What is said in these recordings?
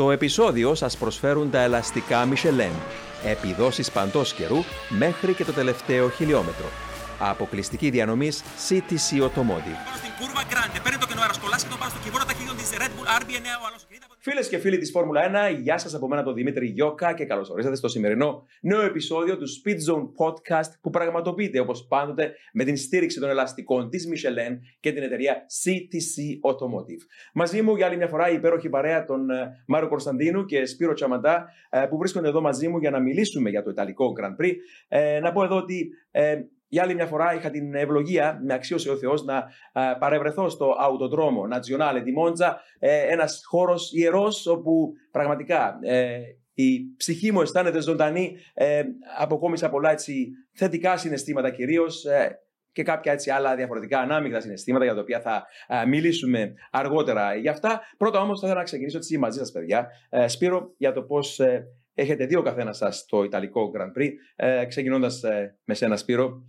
Το επεισόδιο σας προσφέρουν τα ελαστικά Michelin. Επιδόσεις παντός καιρού μέχρι και το τελευταίο χιλιόμετρο. Αποκλειστική διανομής CTC Automotive. Στην κούρβα grande, παίρνει το κενό αεροσκολάς και τον πάω στο κυβόρο ταχύτητων τη Red Bull RB9 ο άλλος. Φίλες και φίλοι της Φόρμουλα 1, γεια σας από μένα τον Δημήτρη Γιώκα και καλώς ορίσατε στο σημερινό νέο επεισόδιο του Speed Zone Podcast που πραγματοποιείται όπως πάντοτε με την στήριξη των ελαστικών της Michelin και την εταιρεία CTC Automotive. Μαζί μου για άλλη μια φορά η υπέροχη παρέα των ε, Μάριο Κωνσταντίνου και Σπύρο Τσαμαντά ε, που βρίσκονται εδώ μαζί μου για να μιλήσουμε για το Ιταλικό Grand Prix. Ε, να πω εδώ ότι για άλλη μια φορά είχα την ευλογία, με αξίωσε ο Θεός, να α, παρευρεθώ στο Autodromo Nazionale di Monza, ε, ένας χώρος ιερός όπου πραγματικά ε, η ψυχή μου αισθάνεται ζωντανή. Ε, αποκόμισα πολλά έτσι, θετικά συναισθήματα κυρίως. Ε, και κάποια έτσι άλλα διαφορετικά ανάμεικτα συναισθήματα για τα οποία θα α, μιλήσουμε αργότερα για αυτά. Πρώτα όμως θα ήθελα να ξεκινήσω έτσι μαζί σας, παιδιά. Ε, Σπύρο, για το πώς ε, έχετε δει ο καθένας σας το Ιταλικό Grand Prix. Ε, Ξεκινώντας με σένα, Σπύρο.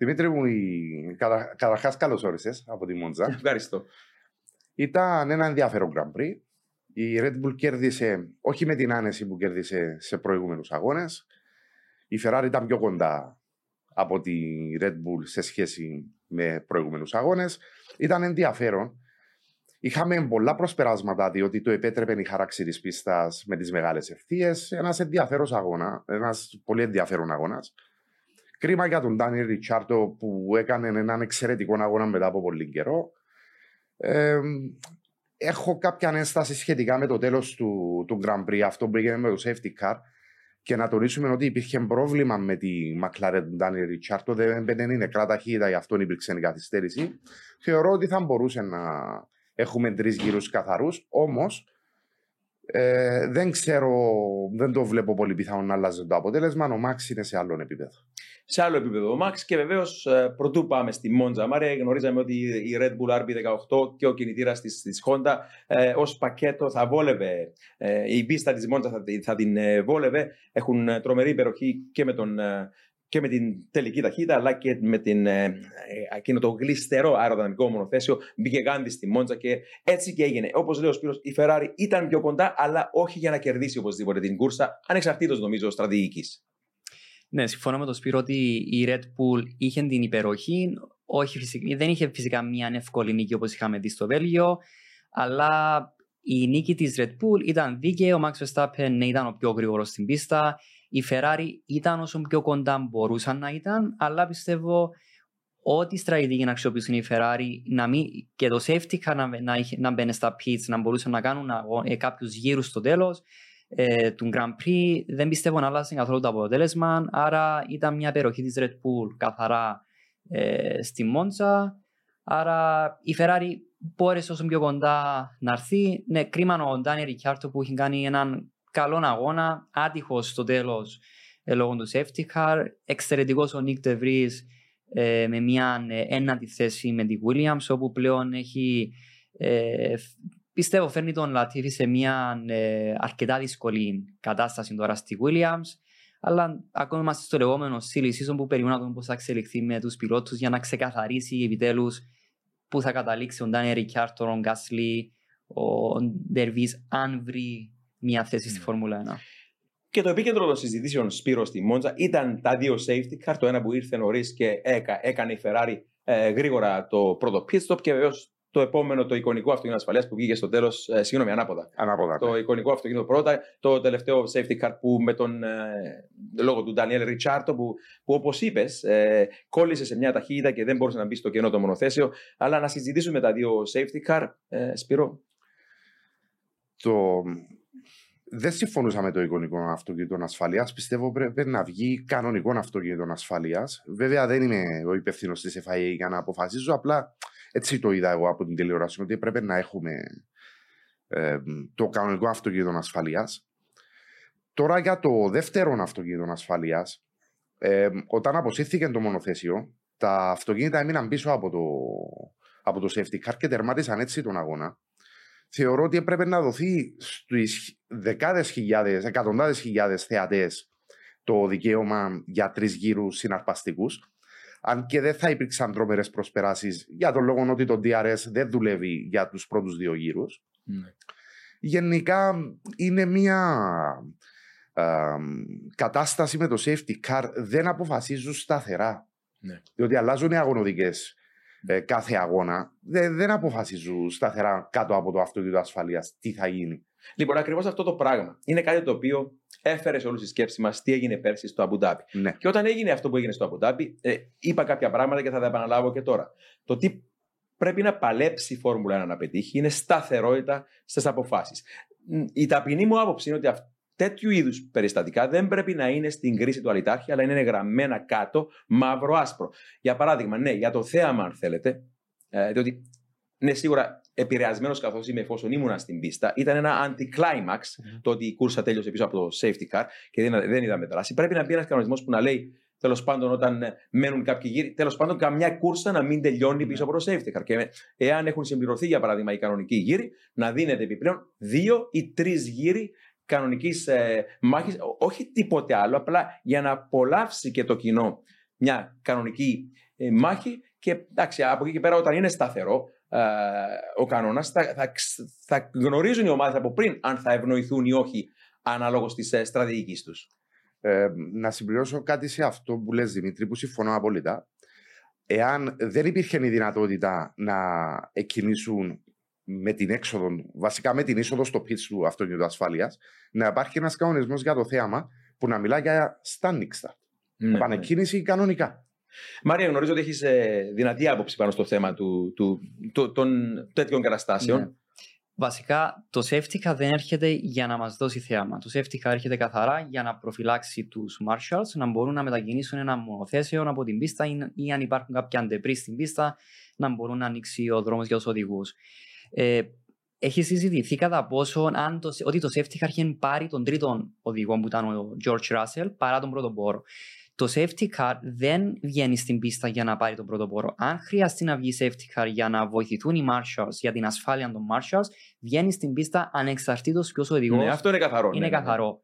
Δημήτρη μου, η... κατα... καταρχάς καλώς όρισες από τη Μόντζα. Ευχαριστώ. Ήταν ένα ενδιαφέρον Grand Prix. Η Red Bull κέρδισε, όχι με την άνεση που κέρδισε σε προηγούμενους αγώνες. Η Ferrari ήταν πιο κοντά από τη Red Bull σε σχέση με προηγούμενους αγώνες. Ήταν ενδιαφέρον. Είχαμε πολλά προσπεράσματα διότι το επέτρεπε η χάραξη τη πίστας με τις μεγάλες ευθείες. Ένας ενδιαφέρον αγώνα, ένας πολύ ενδιαφέρον αγώνας. Κρίμα για τον Ντάνιελ Ριτσάρτο που έκανε έναν εξαιρετικό αγώνα μετά από πολύ καιρό. Ε, έχω κάποια ένσταση σχετικά με το τέλος του, του Grand Prix, αυτό που έγινε με το safety car. Και να τονίσουμε ότι υπήρχε πρόβλημα με τη McLaren του Ντάνιελ Ριτσάρτο. Δεν, δεν είναι νεκρά ταχύτητα, γι' αυτό υπήρξε η καθυστέρηση. Θεωρώ ότι θα μπορούσε να έχουμε τρεις γύρους καθαρούς. Όμως ε, δεν ξέρω, δεν το βλέπω πολύ πιθανό να αλλάζει το αποτέλεσμα. Ο Μάξ είναι σε άλλο επίπεδο σε άλλο επίπεδο ο Max. Και βεβαίως, ε, πρωτού πάμε στη Μόντζα Μάρια, γνωρίζαμε ότι η Red Bull RB18 και ο κινητήρας της Honda ε, ως πακέτο θα βόλευε. Ε, η πίστα της Μόντζα θα, θα, την ε, βόλευε. Έχουν ε, τρομερή υπεροχή και με τον και με την τελική ταχύτητα, αλλά και με την, ε, εκείνο το γλιστερό αεροδυναμικό μονοθέσιο. Μπήκε γάντι στη Μόντζα και έτσι και έγινε. Όπως λέει ο Σπύρος, η Ferrari ήταν πιο κοντά, αλλά όχι για να κερδίσει οπωσδήποτε την κούρσα, ανεξαρτήτως νομίζω στρατηγικής. Ναι, συμφωνώ με τον Σπύρο ότι η Red Bull είχε την υπεροχή. Όχι, φυσικά, δεν είχε φυσικά μια εύκολη νίκη όπως είχαμε δει στο Βέλγιο, αλλά η νίκη της Red Bull ήταν δίκαιη. Ο Max Verstappen ήταν ο πιο γρήγορος στην πίστα. Η Ferrari ήταν όσο πιο κοντά μπορούσαν να ήταν, αλλά πιστεύω ό,τι στρατηγική να αξιοποιήσουν η Ferrari να μην, και το safety car να, να, να μπαίνει στα pits, να μπορούσαν να κάνουν ε, κάποιους γύρους στο τέλος ε, του Grand Prix. Δεν πιστεύω να άλλασε καθόλου το αποτέλεσμα. Άρα ήταν μια περιοχή της Red Bull καθαρά ε, στη Μόντσα. Άρα η Ferrari μπόρεσε όσο πιο κοντά να έρθει. Ναι, κρίμα ο Ντάνι Ρικιάρτο που είχε κάνει έναν καλό αγώνα, άτυχος στο τέλος ε, λόγω του safety car. Εξαιρετικός ο Νίκ Τεβρή ε, με μια ε, ένατη θέση με τη Williams, όπου πλέον έχει ε, Πιστεύω φέρνει τον Λατίφη σε μια ε, αρκετά δύσκολη κατάσταση τώρα στη Williams. Αλλά ακόμα είμαστε στο λεγόμενο silly season που περιμένουμε να δούμε πώς θα εξελιχθεί με τους πιλότους για να ξεκαθαρίσει επιτέλους πού θα καταλήξει ο Ντάνιελ Ρικιάρτο, ο Γκάσλι, ο Ντερβί, αν βρει μια θέση στη ναι. Φόρμουλα 1. Και το επίκεντρο των συζητήσεων Σπύρο στη Μόντζα ήταν τα δύο safety car. Το ένα που ήρθε νωρίς και έκανε η Ferrari ε, γρήγορα το πρώτο pit stop και βεβαίω το επόμενο, το εικονικό αυτοκίνητο ασφαλείας που βγήκε στο τέλος. Ε, συγγνώμη, ανάποδα. ανάποδα το ναι. εικονικό αυτοκίνητο πρώτα. Το τελευταίο safety car που με τον ε, λόγο του Ντανιέλ Ριτσάρτο, που, που όπως είπες, ε, κόλλησε σε μια ταχύτητα και δεν μπορούσε να μπει στο κενό το μονοθέσιο. Αλλά να συζητήσουμε τα δύο safety car. Ε, Σπύρο. Το... Δεν συμφωνούσα με το εικονικό αυτοκίνητο ασφαλείας. Πιστεύω πρέπει να βγει κανονικό αυτοκίνητο ασφαλείας. Βέβαια, δεν είμαι ο υπεύθυνος της FIA για να αποφασίζω. Απλά έτσι το είδα εγώ από την τηλεόραση, ότι έπρεπε να έχουμε ε, το κανονικό αυτοκίνητο ασφαλείας. Τώρα για το δεύτερο αυτοκίνητο ασφαλείας, ε, όταν αποσύρθηκε το μονοθέσιο, τα αυτοκίνητα έμειναν πίσω από το, από το safety car και τερμάτισαν έτσι τον αγώνα. Θεωρώ ότι έπρεπε να δοθεί στι δεκάδες χιλιάδες, εκατοντάδες χιλιάδες θεατές το δικαίωμα για τρεις γύρους συναρπαστικούς αν και δεν θα υπήρξαν τρομερές προσπεράσεις για τον λόγο ότι το DRS δεν δουλεύει για τους πρώτους δύο γύρους. Ναι. γενικά είναι μια α, κατάσταση με το safety car δεν αποφασίζουν σταθερά. Ναι. Διότι αλλάζουν οι αγωνοδικές κάθε αγώνα. Δεν, δεν αποφασίζουν σταθερά κάτω από το αυτοκίνητο ασφαλείας τι θα γίνει. Λοιπόν, ακριβώς αυτό το πράγμα είναι κάτι το οποίο έφερε σε όλους τη σκέψη μας τι έγινε πέρσι στο Αμπουντάπι. Ναι. Και όταν έγινε αυτό που έγινε στο Αμπουντάπι, ε, είπα κάποια πράγματα και θα τα επαναλάβω και τώρα. Το τι πρέπει να παλέψει η Φόρμουλα 1 να πετύχει είναι σταθερότητα στις αποφάσεις. Η ταπεινή μου άποψη είναι ότι αυ- τέτοιου είδους περιστατικά δεν πρέπει να είναι στην κρίση του αλυτάρχη, αλλά είναι γραμμένα κάτω, μαύρο-άσπρο. Για παράδειγμα, ναι, για το θέαμα, αν θέλετε, ε, διότι ναι, σίγουρα επηρεασμένος καθώς είμαι εφόσον ήμουνα στην πίστα, ήταν ένα anti-climax το ότι η κούρσα τέλειωσε πίσω από το safety car και δεν, δεν είδαμε δράση. Πρέπει να μπει ένας κανονισμός που να λέει τέλος πάντων όταν ε, μένουν κάποιοι γύροι, τέλος πάντων καμιά κούρσα να μην τελειώνει πίσω από το safety car. Και εάν έχουν συμπληρωθεί για παράδειγμα οι κανονικοί γύροι, να δίνεται επιπλέον δύο ή τρεις γύροι κανονικής ε, μάχης, όχι τίποτε άλλο, απλά για να απολαύσει και το κοινό μια κανονική ε, μάχη. Και εντάξει, από εκεί και πέρα, όταν είναι σταθερό ε, ο κανόνας, θα, θα, θα γνωρίζουν οι ομάδες από πριν αν θα ευνοηθούν ή όχι ανάλογο της ε, στρατηγικής τους. Ε, να συμπληρώσω κάτι σε αυτό που λες Δημήτρη, που συμφωνώ απόλυτα. Εάν δεν υπήρχε η δυνατότητα να εκκινήσουν με την έξοδο, βασικά με την είσοδο στο pitch του αυτοκίνητου ασφάλεια, να υπάρχει ένας κανονισμός για το θέαμα που να μιλά για standing start. Ναι, Επανεκκίνηση κανονικά. Μαρία, γνωρίζω ότι έχεις δυνατή άποψη πάνω στο θέμα του, του, του, των τέτοιων καταστάσεων. Ναι. Βασικά, το safety car δεν έρχεται για να μας δώσει θέαμα. Το safety car έρχεται καθαρά για να προφυλάξει τους marshals να μπορούν να μετακινήσουν ένα μονοθέσιο από την πίστα ή, ή αν υπάρχουν κάποια αντεπρί στην πίστα να μπορούν να ανοίξει ο δρόμος για τους οδηγούς. Ε, έχει συζητηθεί κατά πόσο αν το, ότι το safety car είχε πάρει τον τρίτον οδηγό που ήταν ο George Russell παρά τον πρώτο πόρο. Το safety car δεν βγαίνει στην πίστα για να πάρει τον πρώτο πόρο. Αν χρειαστεί να βγει safety car για να βοηθηθούν οι marshals, για την ασφάλεια των marshals, βγαίνει στην πίστα ανεξαρτήτως ποιος ο οδηγός Ναι, αυτό είναι καθαρό. είναι ναι, ναι, ναι. καθαρό.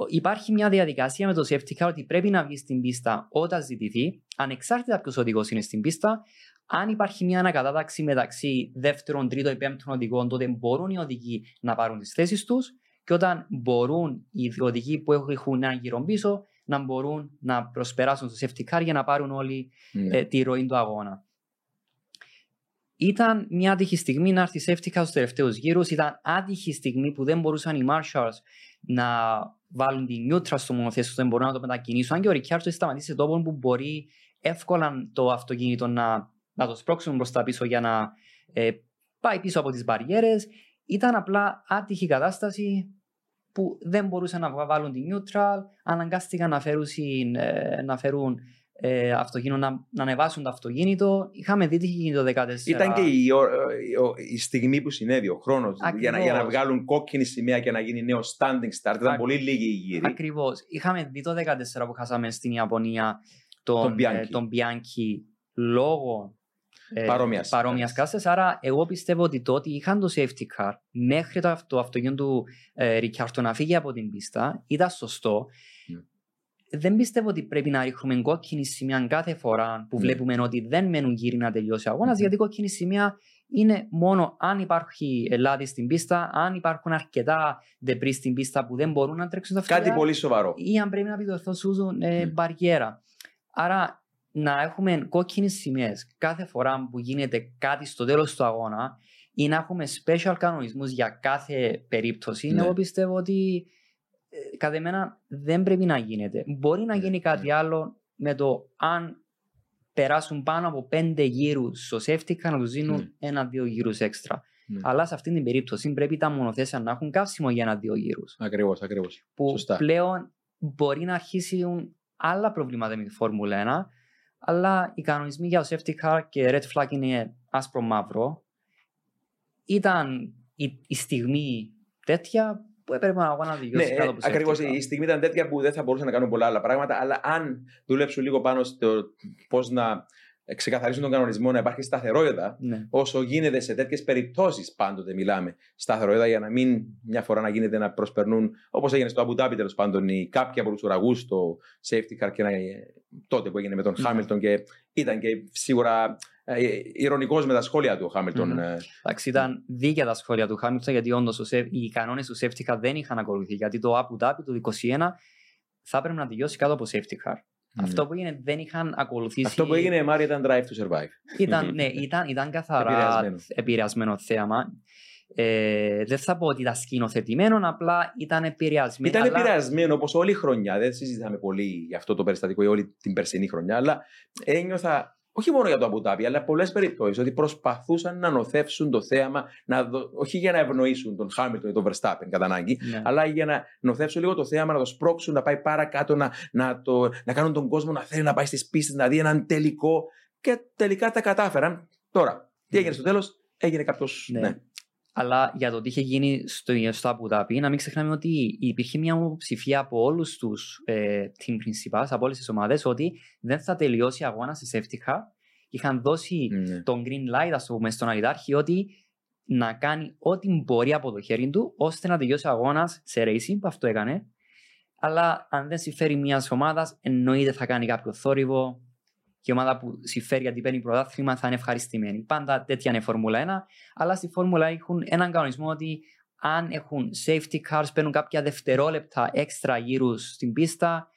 Ο- Υπάρχει μια διαδικασία με το safety car ότι πρέπει να βγει στην πίστα όταν ζητηθεί, ανεξάρτητα ποιος οδηγός είναι στην πίστα. Αν υπάρχει μια ανακατάταξη μεταξύ δεύτερων, τρίτων ή πέμπτων οδηγών, τότε μπορούν οι οδηγοί να πάρουν τις θέσεις τους. Και όταν μπορούν οι οδηγοί που έχουν ένα γύρο πίσω να μπορούν να προσπεράσουν στο safety car για να πάρουν όλοι Ναι. ε, τη ροή του αγώνα. Ήταν μια άτυχη στιγμή να έρθει safety car στους τελευταίους γύρους. Ήταν άτυχη στιγμή που δεν μπορούσαν οι marshals να βάλουν τη neutral στο μονοθέσιο, δεν μπορούν να το μετακινήσουν. Αν και ο Ρικιάρτο έχει σταματήσει σε τόπο που μπορεί εύκολα το αυτοκίνητο να, να το σπρώξουν προς τα πίσω για να ε, πάει πίσω από τις μπαριέρες. Ήταν απλά άτυχη κατάσταση που δεν μπορούσαν να βάλουν τη neutral, αναγκάστηκαν να φέρουν, συν- ε, να φέρουν ε, αυτοκίνητο, να, να ανεβάσουν το αυτοκίνητο. Είχαμε δει τι είχε γίνει το 2014. Ήταν και η, ο- ο- η στιγμή που συνέβη, ο χρόνος για, να- για να Ακριβώς. βγάλουν κόκκινη σημαία και να γίνει νέο standing start. Ήταν Ακ- πολύ λίγοι οι γύροι. Ακριβώς. Είχαμε δει το 2014 που χάσαμε στην Ιαπωνία τον, Τον Bianchi. ε, τον Bianchi λόγω ε, Παρόμοιας. παρόμοιας κάστας. Άρα, εγώ πιστεύω ότι το ότι είχαν το safety car μέχρι το, το αυτοκίνητο του ε, Ρικιάρτο να φύγει από την πίστα ήταν σωστό. Ναι. Δεν πιστεύω ότι πρέπει να ρίχνουμε κόκκινη σημεία κάθε φορά που Ναι. βλέπουμε ότι δεν μένουν γύρι να τελειώσει ο αγώνας, Μμμ. γιατί η κόκκινη σημεία είναι μόνο αν υπάρχει λάδι στην πίστα, αν υπάρχουν αρκετά ντεπρί στην πίστα που δεν μπορούν να τρέξουν τα Κάτι αυτοκίνητα πολύ σοβαρό. ή αν πρέπει να επιδοθώσουν ε, Μμ. μπαριέρα. Άρα να έχουμε κόκκινες σημαίες κάθε φορά που γίνεται κάτι στο τέλος του αγώνα ή να έχουμε special κανονισμούς για κάθε περίπτωση, Ναι. εγώ πιστεύω ότι ε, κατά εμένα δεν πρέπει να γίνεται. Μπορεί να Ναι, γίνει κάτι άλλο με το αν περάσουν πάνω από πέντε γύρους στο safety car να τους δίνουν Ναι. ένα-δύο γύρους έξτρα. Ναι. Αλλά σε αυτήν την περίπτωση πρέπει τα μονοθέσια να έχουν καύσιμο για ένα-δύο γύρους Ακριβώς, ακριβώς. που Σωστά. πλέον μπορεί να αρχίσουν άλλα προβλήματα με τη Φόρμουλα 1, αλλά οι κανονισμοί για το safety car και red flag είναι άσπρο-μαύρο. Ήταν η, η στιγμή τέτοια που έπρεπε να να Ναι, δικαιώσει κάτω από safety ακριβώς. car. Η στιγμή ήταν τέτοια που δεν θα μπορούσαν να κάνουν πολλά άλλα πράγματα, αλλά αν δουλέψουν λίγο πάνω στο πώς να ξεκαθαρίσουν τον κανονισμό, να υπάρχει σταθερότητα, Ναι. όσο γίνεται σε τέτοιες περιπτώσεις, πάντοτε μιλάμε σταθερότητα για να μην μια φορά να γίνεται να προσπερνούν, όπως έγινε στο Αμπουντάμπι τέλος πάντων, οι κάποιοι από τους ουραγούς στο safety car και να, τότε που έγινε με τον Ναι. Χάμιλτον και ήταν και σίγουρα ε, ηρωνικός με τα σχόλια του ο Χάμιλτον. Μμμ. ε, Εντάξει, ήταν δίκαια τα σχόλια του Χάμιλτον γιατί όντως οι κανόνες του safety car δεν είχαν ακολουθεί. Γιατί το Abu Dhabi του 2021 θα έπρεπε να τελειώσει κάτω από safety car. Αυτό που έγινε δεν είχαν ακολουθήσει. Αυτό που έγινε, Μάρια, ήταν drive to survive. Ήταν, ναι, ήταν, ήταν καθαρά Επηρεασμένο. επηρεασμένο, θέαμα. Ε, δεν θα πω ότι ήταν σκηνοθετημένο, απλά ήταν επηρεασμένο. Ήταν αλλά- επηρεασμένο όπως όλη η χρονιά. Δεν συζητάμε πολύ για αυτό το περιστατικό ή όλη την περσινή χρονιά, αλλά ένιωθα όχι μόνο για το Αμπούταπι, αλλά πολλές περιπτώσεις ότι προσπαθούσαν να νοθεύσουν το θέαμα, να δω- όχι για να ευνοήσουν τον Χάμιλτον ή τον Verstappen κατά ανάγκη, Ναι. αλλά για να νοθεύσουν λίγο το θέαμα, να το σπρώξουν, να πάει παρακάτω, να, να, το, να κάνουν τον κόσμο να θέλει να πάει στις πίστες, να δει έναν τελικό. Και τελικά τα κατάφεραν. Τώρα, τι έγινε στο τέλος, έγινε κάποιος. Ναι. Ναι. Αλλά για το τι είχε γίνει στο, στο Abu Dhabi, να μην ξεχνάμε ότι υπήρχε μια ομοψηφία από όλους τους ε, team principals, από όλες τις ομάδες, ότι δεν θα τελειώσει αγώνα σε safety car. Είχαν δώσει Ναι. τον green light, ας το πούμε, στον Αλιδάρχη, ότι να κάνει ό,τι μπορεί από το χέρι του, ώστε να τελειώσει ο αγώνας σε racing, που αυτό έκανε. Αλλά αν δεν συμφέρει μιας ομάδας, εννοείται θα κάνει κάποιο θόρυβο. Και η ομάδα που συμφέρει γιατί παίρνει πρωτάθλημα θα είναι ευχαριστημένη. Πάντα τέτοια είναι η Φόρμουλα 1. Αλλά στη Φόρμουλα έχουν έναν κανονισμό ότι αν έχουν safety cars, παίρνουν κάποια δευτερόλεπτα έξτρα γύρους στην πίστα.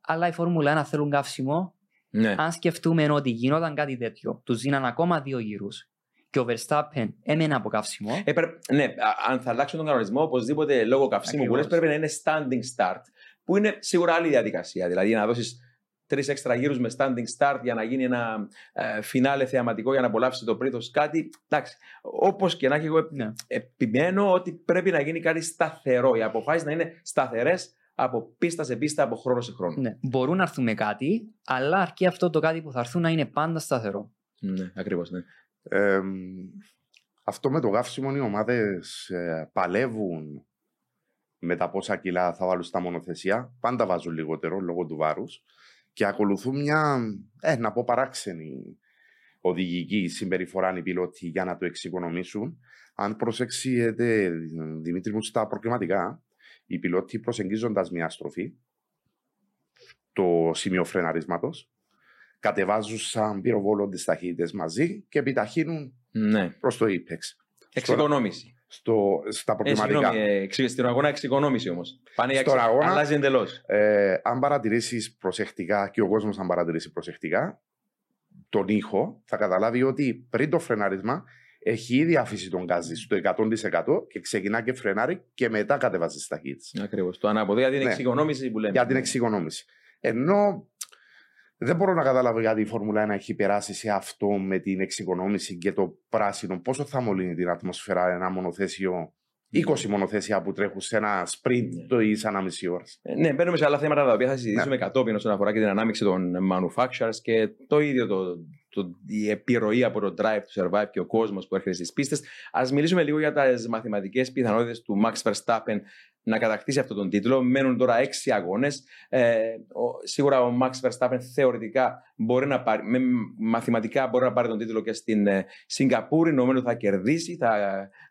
Αλλά η Φόρμουλα 1 θέλουν καύσιμο. Ναι. Αν σκεφτούμε ότι γινόταν κάτι τέτοιο, τους δίναν ακόμα δύο γύρους και ο Verstappen έμενε από καύσιμο. Ε, πρέ- ναι, α- αν θα αλλάξουν τον κανονισμό, οπωσδήποτε λόγω καυσίμου που λες, Ακριβώς. πρέπει να είναι standing start. Που είναι σίγουρα άλλη διαδικασία. Δηλαδή να δώσεις τρεις έξτρα γύρους με standing start για να γίνει ένα ε, φινάλε θεαματικό για να απολαύσει το πρίτο κάτι. Εντάξει. Όπως και να έχει, εγώ Ναι. επιμένω ότι πρέπει να γίνει κάτι σταθερό. Οι αποφάσεις να είναι σταθερές από πίστα σε πίστα, από χρόνο σε χρόνο. Ναι. Μπορούν να έρθουν με κάτι, αλλά αρκεί αυτό το κάτι που θα έρθουν να είναι πάντα σταθερό. Ναι, ακριβώς. Ναι. Ε, αυτό με το γαύσιμο οι ομάδες παλεύουν με τα πόσα κιλά θα βάλουν στα μονοθεσία. Πάντα βάζουν λιγότερο λόγω του βάρους και ακολουθούν μια, ε, να πω παράξενη οδηγική συμπεριφορά οι πιλότοι για να το εξοικονομήσουν. Αν προσέξετε, Δημήτρη μου, στα προκριματικά, οι πιλότοι προσεγγίζοντας μια στροφή, το σημείο φρεναρίσματος, κατεβάζουν σαν πυροβόλο τι ταχύτητες μαζί και επιταχύνουν ναι. προς το Apex. Εξοικονόμηση. Στο, στα Ε, προκριματικά. συγγνώμη, ε, εξ- στην αγώνα εξοικονόμηση όμως. Πάνε για Στον εξ- αγώνα- Αλλάζει εντελώς. Ε, αν παρατηρήσεις προσεκτικά και ο κόσμος, αν παρατηρήσει προσεκτικά τον ήχο, θα καταλάβει ότι πριν το φρενάρισμα έχει ήδη αφήσει τον γκάζι στο 100% και ξεκινά και φρενάρει και μετά κατεβάζει τι ταχύτητε. Ακριβώς. Το ανάποδο για την Ναι. εξοικονόμηση που λέμε. Για την εξοικονόμηση. Ενώ δεν μπορώ να καταλάβω γιατί η Φόρμουλα 1 έχει περάσει σε αυτό με την εξοικονόμηση και το πράσινο. Πόσο θα μολύνει την ατμόσφαιρα ένα μονοθέσιο, 20 μονοθέσια που τρέχουν σε ένα sprint Ναι. το ή σαν μισή ώρα. Ε, Ναι, μπαίνουμε σε άλλα θέματα τα οποία θα Ναι. συζητήσουμε κατόπιν όσον αφορά και την ανάμειξη των manufacturers και το ίδιο το, το, η επιρροή από το drive to survive και ο κόσμος που έρχεται στις πίστες. Α μιλήσουμε λίγο για τις μαθηματικές πιθανότητες του Max Verstappen να κατακτήσει αυτόν τον τίτλο. Μένουν τώρα έξι αγώνες. Ε, ο- σίγουρα ο Max Verstappen θεωρητικά μπορεί να πάρει, με, μαθηματικά μπορεί να πάρει τον τίτλο και στην ε, Σιγκαπούρη. Νομίζω θα κερδίσει, θα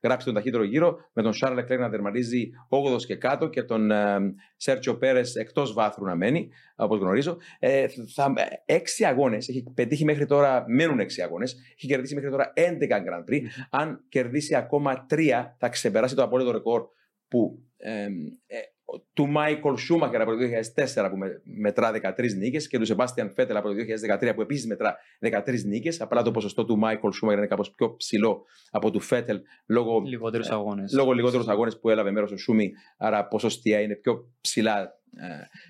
γράψει τον ταχύτερο γύρο. Με τον Charles Leclerc να τερματίζει 8ο και κάτω και τον ε, Σέρτσιο Πέρε εκτός βάθρου να μένει, όπως γνωρίζω. Ε, θα, έξι αγώνες έχει πετύχει μέχρι τώρα, μένουν έξι αγώνες. Έχει κερδίσει μέχρι τώρα 11 Grand Prix. Αν κερδίσει ακόμα τρία, θα ξεπεράσει το απόλυτο ρεκόρ που, ε, ε, του Μάικολ Σούμαχερ από το 2004 που με- μετρά 13 νίκες και του Σεμπάστιαν Φέτελ από το 2013 που επίσης μετρά 13 νίκες. Απλά το ποσοστό του Μάικολ Σούμαχερ είναι κάπως πιο ψηλό από του Φέτελ λόγω Λιγότερους Ε, αγώνες. λόγω λιγότερους αγώνες που έλαβε μέρος ο Σούμι, άρα ποσοστία είναι πιο ψηλά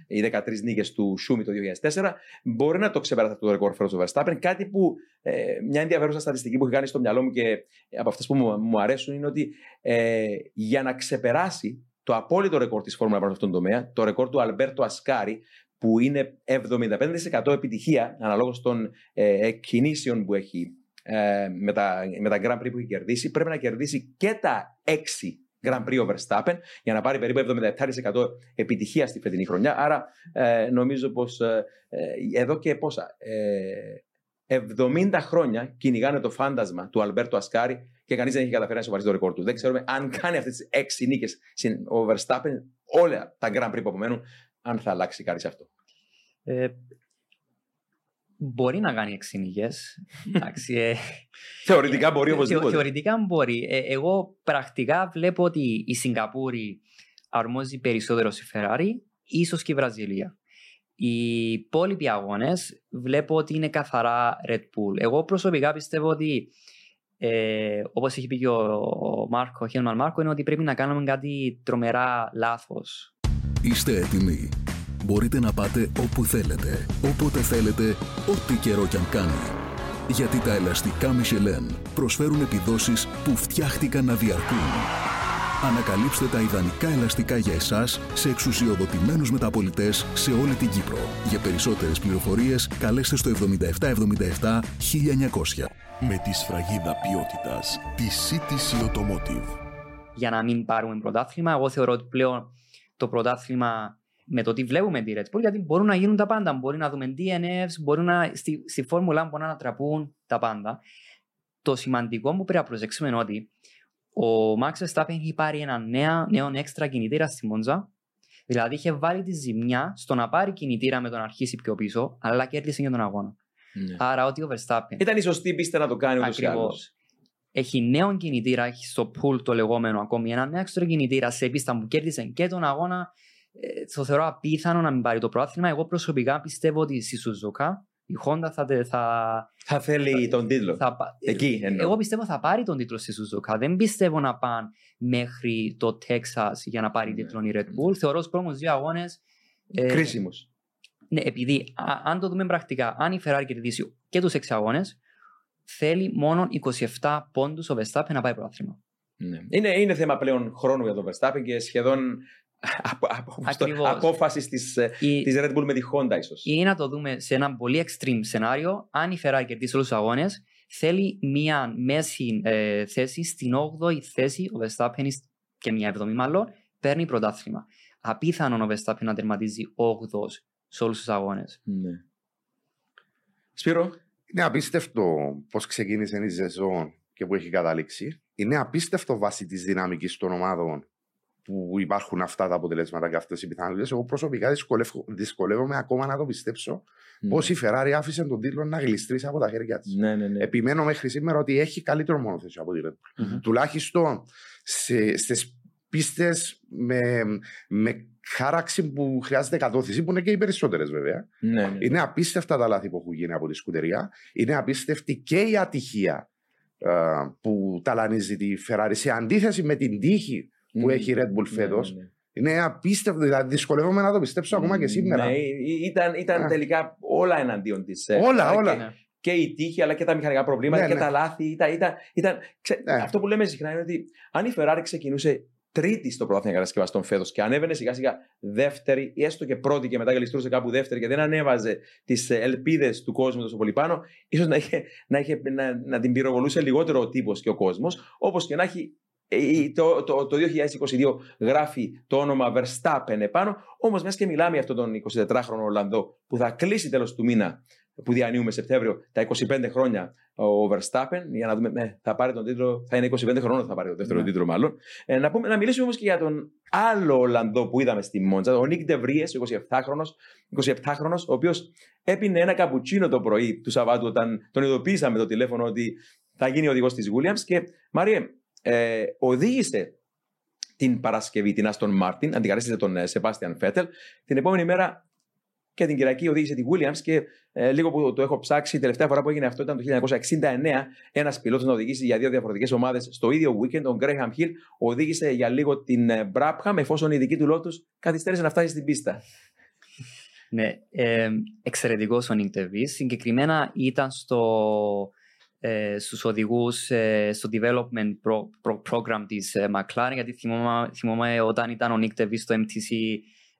ε, οι 13 νίκες του Σούμι το 2004. Μπορεί να το ξεπεράσει αυτό το ρεκόρ φέτο ο Verstappen. Κάτι που ε, μια ενδιαφέρουσα στατιστική που έχει κάνει στο μυαλό μου και από αυτές που μου, μου αρέσουν είναι ότι ε, για να ξεπεράσει το απόλυτο ρεκόρ της Φόρμουλα 1 σε αυτόν τον τομέα, το ρεκόρ του Αλμπέρτο Ασκάρη, που είναι 75% επιτυχία αναλόγως των ε, κινήσεων που έχει ε, με, τα, με τα Grand Prix που έχει κερδίσει, πρέπει να κερδίσει και τα 6 Grand Prix ο Verstappen για να πάρει περίπου 77% επιτυχία στη φετινή χρονιά. Άρα ε, νομίζω πως ε, ε, εδώ και πόσα, ε, 70 χρόνια κυνηγάνε το φάντασμα του Αλμπέρτο Ασκάρη και κανείς δεν έχει καταφέρει να σοβαρίσει το ρεκόρ του. Δεν ξέρουμε αν κάνει αυτές τις 6 νίκες συν- ο Verstappen όλα τα Grand Prix που απομένουν, αν θα αλλάξει κάτι σε αυτό. Ε, Μπορεί να κάνει εξήνικε. Εντάξει. ε, Θεωρητικά μπορεί Θεω- οπωσδήποτε. Θεωρητικά μπορεί. Ε, εγώ πρακτικά βλέπω ότι η Σιγκαπούρη αρμόζει περισσότερο στη Ferrari, ίσως και η Βραζιλία. Οι υπόλοιποι αγώνες βλέπω ότι είναι καθαρά Red Bull. Εγώ προσωπικά πιστεύω ότι, ε, όπως έχει πει και ο, ο Μάρκο, ο Χέλμαν Μάρκο, είναι ότι πρέπει να κάνουμε κάτι τρομερά λάθος. Είστε έτοιμοι. Μπορείτε να πάτε όπου θέλετε, όποτε θέλετε, ό,τι καιρό κι αν κάνει. Γιατί τα ελαστικά Michelin προσφέρουν επιδόσεις που φτιάχτηκαν να διαρκούν. Ανακαλύψτε τα ιδανικά ελαστικά για εσάς σε εξουσιοδοτημένους μεταπολιτές σε όλη την Κύπρο. Για περισσότερες πληροφορίες καλέστε στο 7777 1900. Με τη σφραγίδα ποιότητας τη CTC Automotive. για να μην πάρουμε πρωτάθλημα. Εγώ θεωρώ ότι πλέον το πρωτάθλημα με το τι βλέπουμε τη Red Bull, γιατί μπορούν να γίνουν τα πάντα. Μπορεί να δούμε DNFs, μπορεί να, στη, στη φόρμουλα μπορεί να ανατραπούν τα πάντα. Το σημαντικό που πρέπει να προσέξουμε είναι ότι ο Max Verstappen έχει πάρει ένα νέο, νέο έξτρα κινητήρα στη Μόντζα. Δηλαδή είχε βάλει τη ζημιά στο να πάρει κινητήρα με τον να αρχίσει πιο πίσω, αλλά κέρδισε για τον αγώνα. Ναι. Άρα ότι ο Verstappen Ήταν η σωστή πίστα να το κάνει ούτως ή Ακριβώς. άλλως. Έχει νέο κινητήρα, έχει στο pool το λεγόμενο ακόμη ένα νέο έξτρα κινητήρα σε πίστα που κέρδισε και τον αγώνα. Ε, το θεωρώ απίθανο να μην πάρει το πρόθυμα. Εγώ προσωπικά πιστεύω ότι στη Σουζούκα η Honda θα. τε- θα, Θα θέλει τον τίτλο. θα πα- Εκεί εννοώ. εγώ πιστεύω θα πάρει τον τίτλο στη Σουζούκα. Δεν πιστεύω να πάνε μέχρι το Texas για να πάρει Ναι. τίτλο η Red Bull. Θεωρώ στους πρώτους δύο αγώνες. Ε, Κρίσιμος. ναι, επειδή α- αν το δούμε πρακτικά, αν η Ferrari κερδίσει και τους 6 αγώνες, θέλει μόνο 27 πόντους ο Verstappen να πάει πρόθυμα. Ναι. Είναι, είναι θέμα πλέον χρόνου για τον Verstappen και σχεδόν απο, απο, Ακριβώς. Απόφαση της, ε, Η- της Red Bull με τη Honda ίσως. ή να το δούμε σε ένα πολύ extreme σενάριο, αν η Ferrari κερδίσει όλους τους αγώνες, θέλει μία μέση ε, θέση στην 8η θέση, ο Verstappen is- και μία 7η μάλλον, παίρνει πρωτάθλημα. Απίθανον ο Verstappen να τερματίζει 8ο σε όλους τους αγώνες. Ναι. Σπύρο, Είναι απίστευτο πώς ξεκίνησε η σεζόν και που έχει καταλήξει. Είναι απίστευτο βάσει της δυναμικής των ομάδων που υπάρχουν αυτά τα αποτελέσματα και αυτές οι πιθανότητες. Εγώ προσωπικά δυσκολεύω- δυσκολεύομαι ακόμα να το πιστέψω πώς η Ferrari άφησε τον τίτλο να γλιστρήσει από τα χέρια της. Ναι, ναι, ναι. Επιμένω μέχρι σήμερα ότι έχει καλύτερο μονοθέσιο από τη Red Bull. Μμμ. Τουλάχιστον σε, στις πίστες με, με χάραξη που χρειάζεται κατώθηση, που είναι και οι περισσότερες βέβαια. ναι, ναι. Είναι απίστευτα τα λάθη που έχουν γίνει από τη σκουτερία. Είναι απίστευτη και η ατυχία ε, που ταλανίζει τη Ferrari σε αντίθεση με την τύχη που Μμ. έχει η Red Bull Ναι, φέτος. ναι, ναι. Είναι απίστευτο, δηλαδή δυσκολεύομαι να το πιστέψω ακόμα και σήμερα. Ναι, ή- ήταν, ήταν Α. τελικά όλα εναντίον της. Όλα, όλα. Ναι. Και η τύχη, αλλά και τα μηχανικά προβλήματα Ναι, και ναι. τα λάθη. Ήταν, ήταν, ήταν, ξε- Ναι. Αυτό που λέμε συχνά είναι ότι αν η Ferrari ξεκινούσε τρίτη στο πρωτάθλημα κατασκευαστών φέτος και ανέβαινε σιγά σιγά δεύτερη ή έστω και πρώτη και μετά γλιστρούσε κάπου δεύτερη και δεν ανέβαζε τις ελπίδες του κόσμου τόσο πολύ πάνω, ίσως να, είχε, να, είχε, να, να την πυροβολούσε λιγότερο ο τύπος και ο κόσμος. Όπως και να έχει. Ε, Το, το, το 2022 γράφει το όνομα Verstappen επάνω. Όμως, μιας και μιλάμε για αυτόν τον 24χρονο Ολλανδό που θα κλείσει τέλος του μήνα που διανύουμε Σεπτέμβριο τα 25 χρόνια ο Verstappen, για να δούμε, ναι, θα πάρει τον τίτλο, θα είναι 25 χρόνων θα πάρει τον δεύτερο Ναι. τίτλο μάλλον. Ε, να, πούμε, να μιλήσουμε όμως και για τον άλλο Ολλανδό που είδαμε στη Μόντζα, ο Νίκ Ντεβρίε, 27χρονος, 27χρονος, ο οποίος έπινε ένα καπουτσίνο το πρωί του Σαββάτου όταν τον ειδοποίησαμε το τηλέφωνο ότι θα γίνει οδηγός της Williams. Και Μάριε, ε, οδήγησε την Παρασκευή την Άστον Μάρτιν, αντικατέστησε τον Σεπάστιαν Φέτελ. Την επόμενη μέρα και την Κυριακή οδήγησε τη Williams και ε, λίγο που το έχω ψάξει, η τελευταία φορά που έγινε αυτό ήταν το 1969. Ένας πιλότος να οδηγήσει για δύο διαφορετικές ομάδες στο ίδιο weekend. Ο Graham Hill οδήγησε για λίγο την ε, Brabham, εφόσον η δική του Lotus καθυστέρησε να φτάσει στην πίστα. Ναι, ε, εξαιρετικός ο Νίκ Ντεβρίες. Συγκεκριμένα ήταν στο, ε, στους οδηγούς ε, στο development pro, pro- program της ε, McLaren γιατί θυμόμαι, θυμόμαι όταν ήταν ο Νίκ Ντεβρίες στο MTC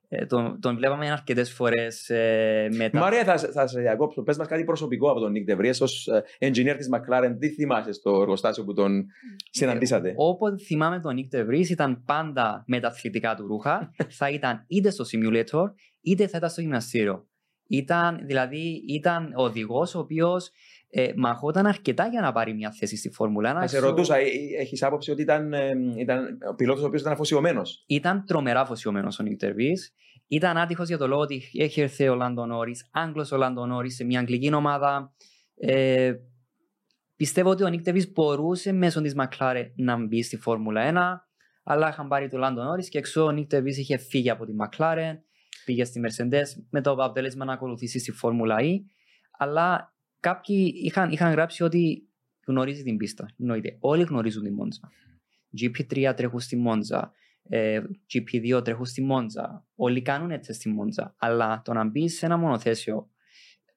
ε, τον, τον βλέπαμε αρκετές φορές ε, μετά. Μαρία, θα, σε- θα σε διακόψω. Πες μας κάτι προσωπικό από τον Νίκ Ντεβρίε ως engineer της McLaren. Τι θυμάσαι στο εργοστάσιο που τον συναντήσατε; Όποτε θυμάμαι τον Νίκ Ντεβρίες ήταν πάντα με τα αθλητικά του ρούχα. θα ήταν είτε στο simulator είτε θα ήταν στο γυμναστήριο. Ήταν, δηλαδή, ήταν ο οδηγός ο οποίος ε, μαχόταν αρκετά για να πάρει μια θέση στη Φόρμουλα 1. Θα σε Στο- ρωτούσα, έχεις άποψη ότι ήταν, ε, ήταν ο πιλότος ο οποίος ήταν αφοσιωμένος; Ήταν τρομερά αφοσιωμένος ο Νίκ Ντεβρίες. ήταν άτυχος για το λόγο ότι έχει έρθει ο Λάντο Νόρις, Άγγλος ο Λάντο Νόρις σε μια αγγλική ομάδα. Ε, πιστεύω ότι ο Νίκ Ντεβί μπορούσε μέσω της Μακλάρε να μπει στη Φόρμουλα 1, αλλά είχαν πάρει το Λάντο Νόρις και εξώ ο Νίκ Ντεβί είχε φύγει από τη Μακλάρε, πήγε στη Mercedes με το αποτέλεσμα να ακολουθήσει στη Φόρμουλα E. Αλλά κάποιοι είχαν, είχαν γράψει ότι γνωρίζει την πίστα. Εννοείται. Όλοι γνωρίζουν τη Μόντζα. GP3 τρέχουν στη Μόντζα. Ε, GP2 τρέχουν στη Μόντζα. Όλοι κάνουν έτσι στη Μόντζα. Αλλά το να μπεις σε ένα μονοθέσιο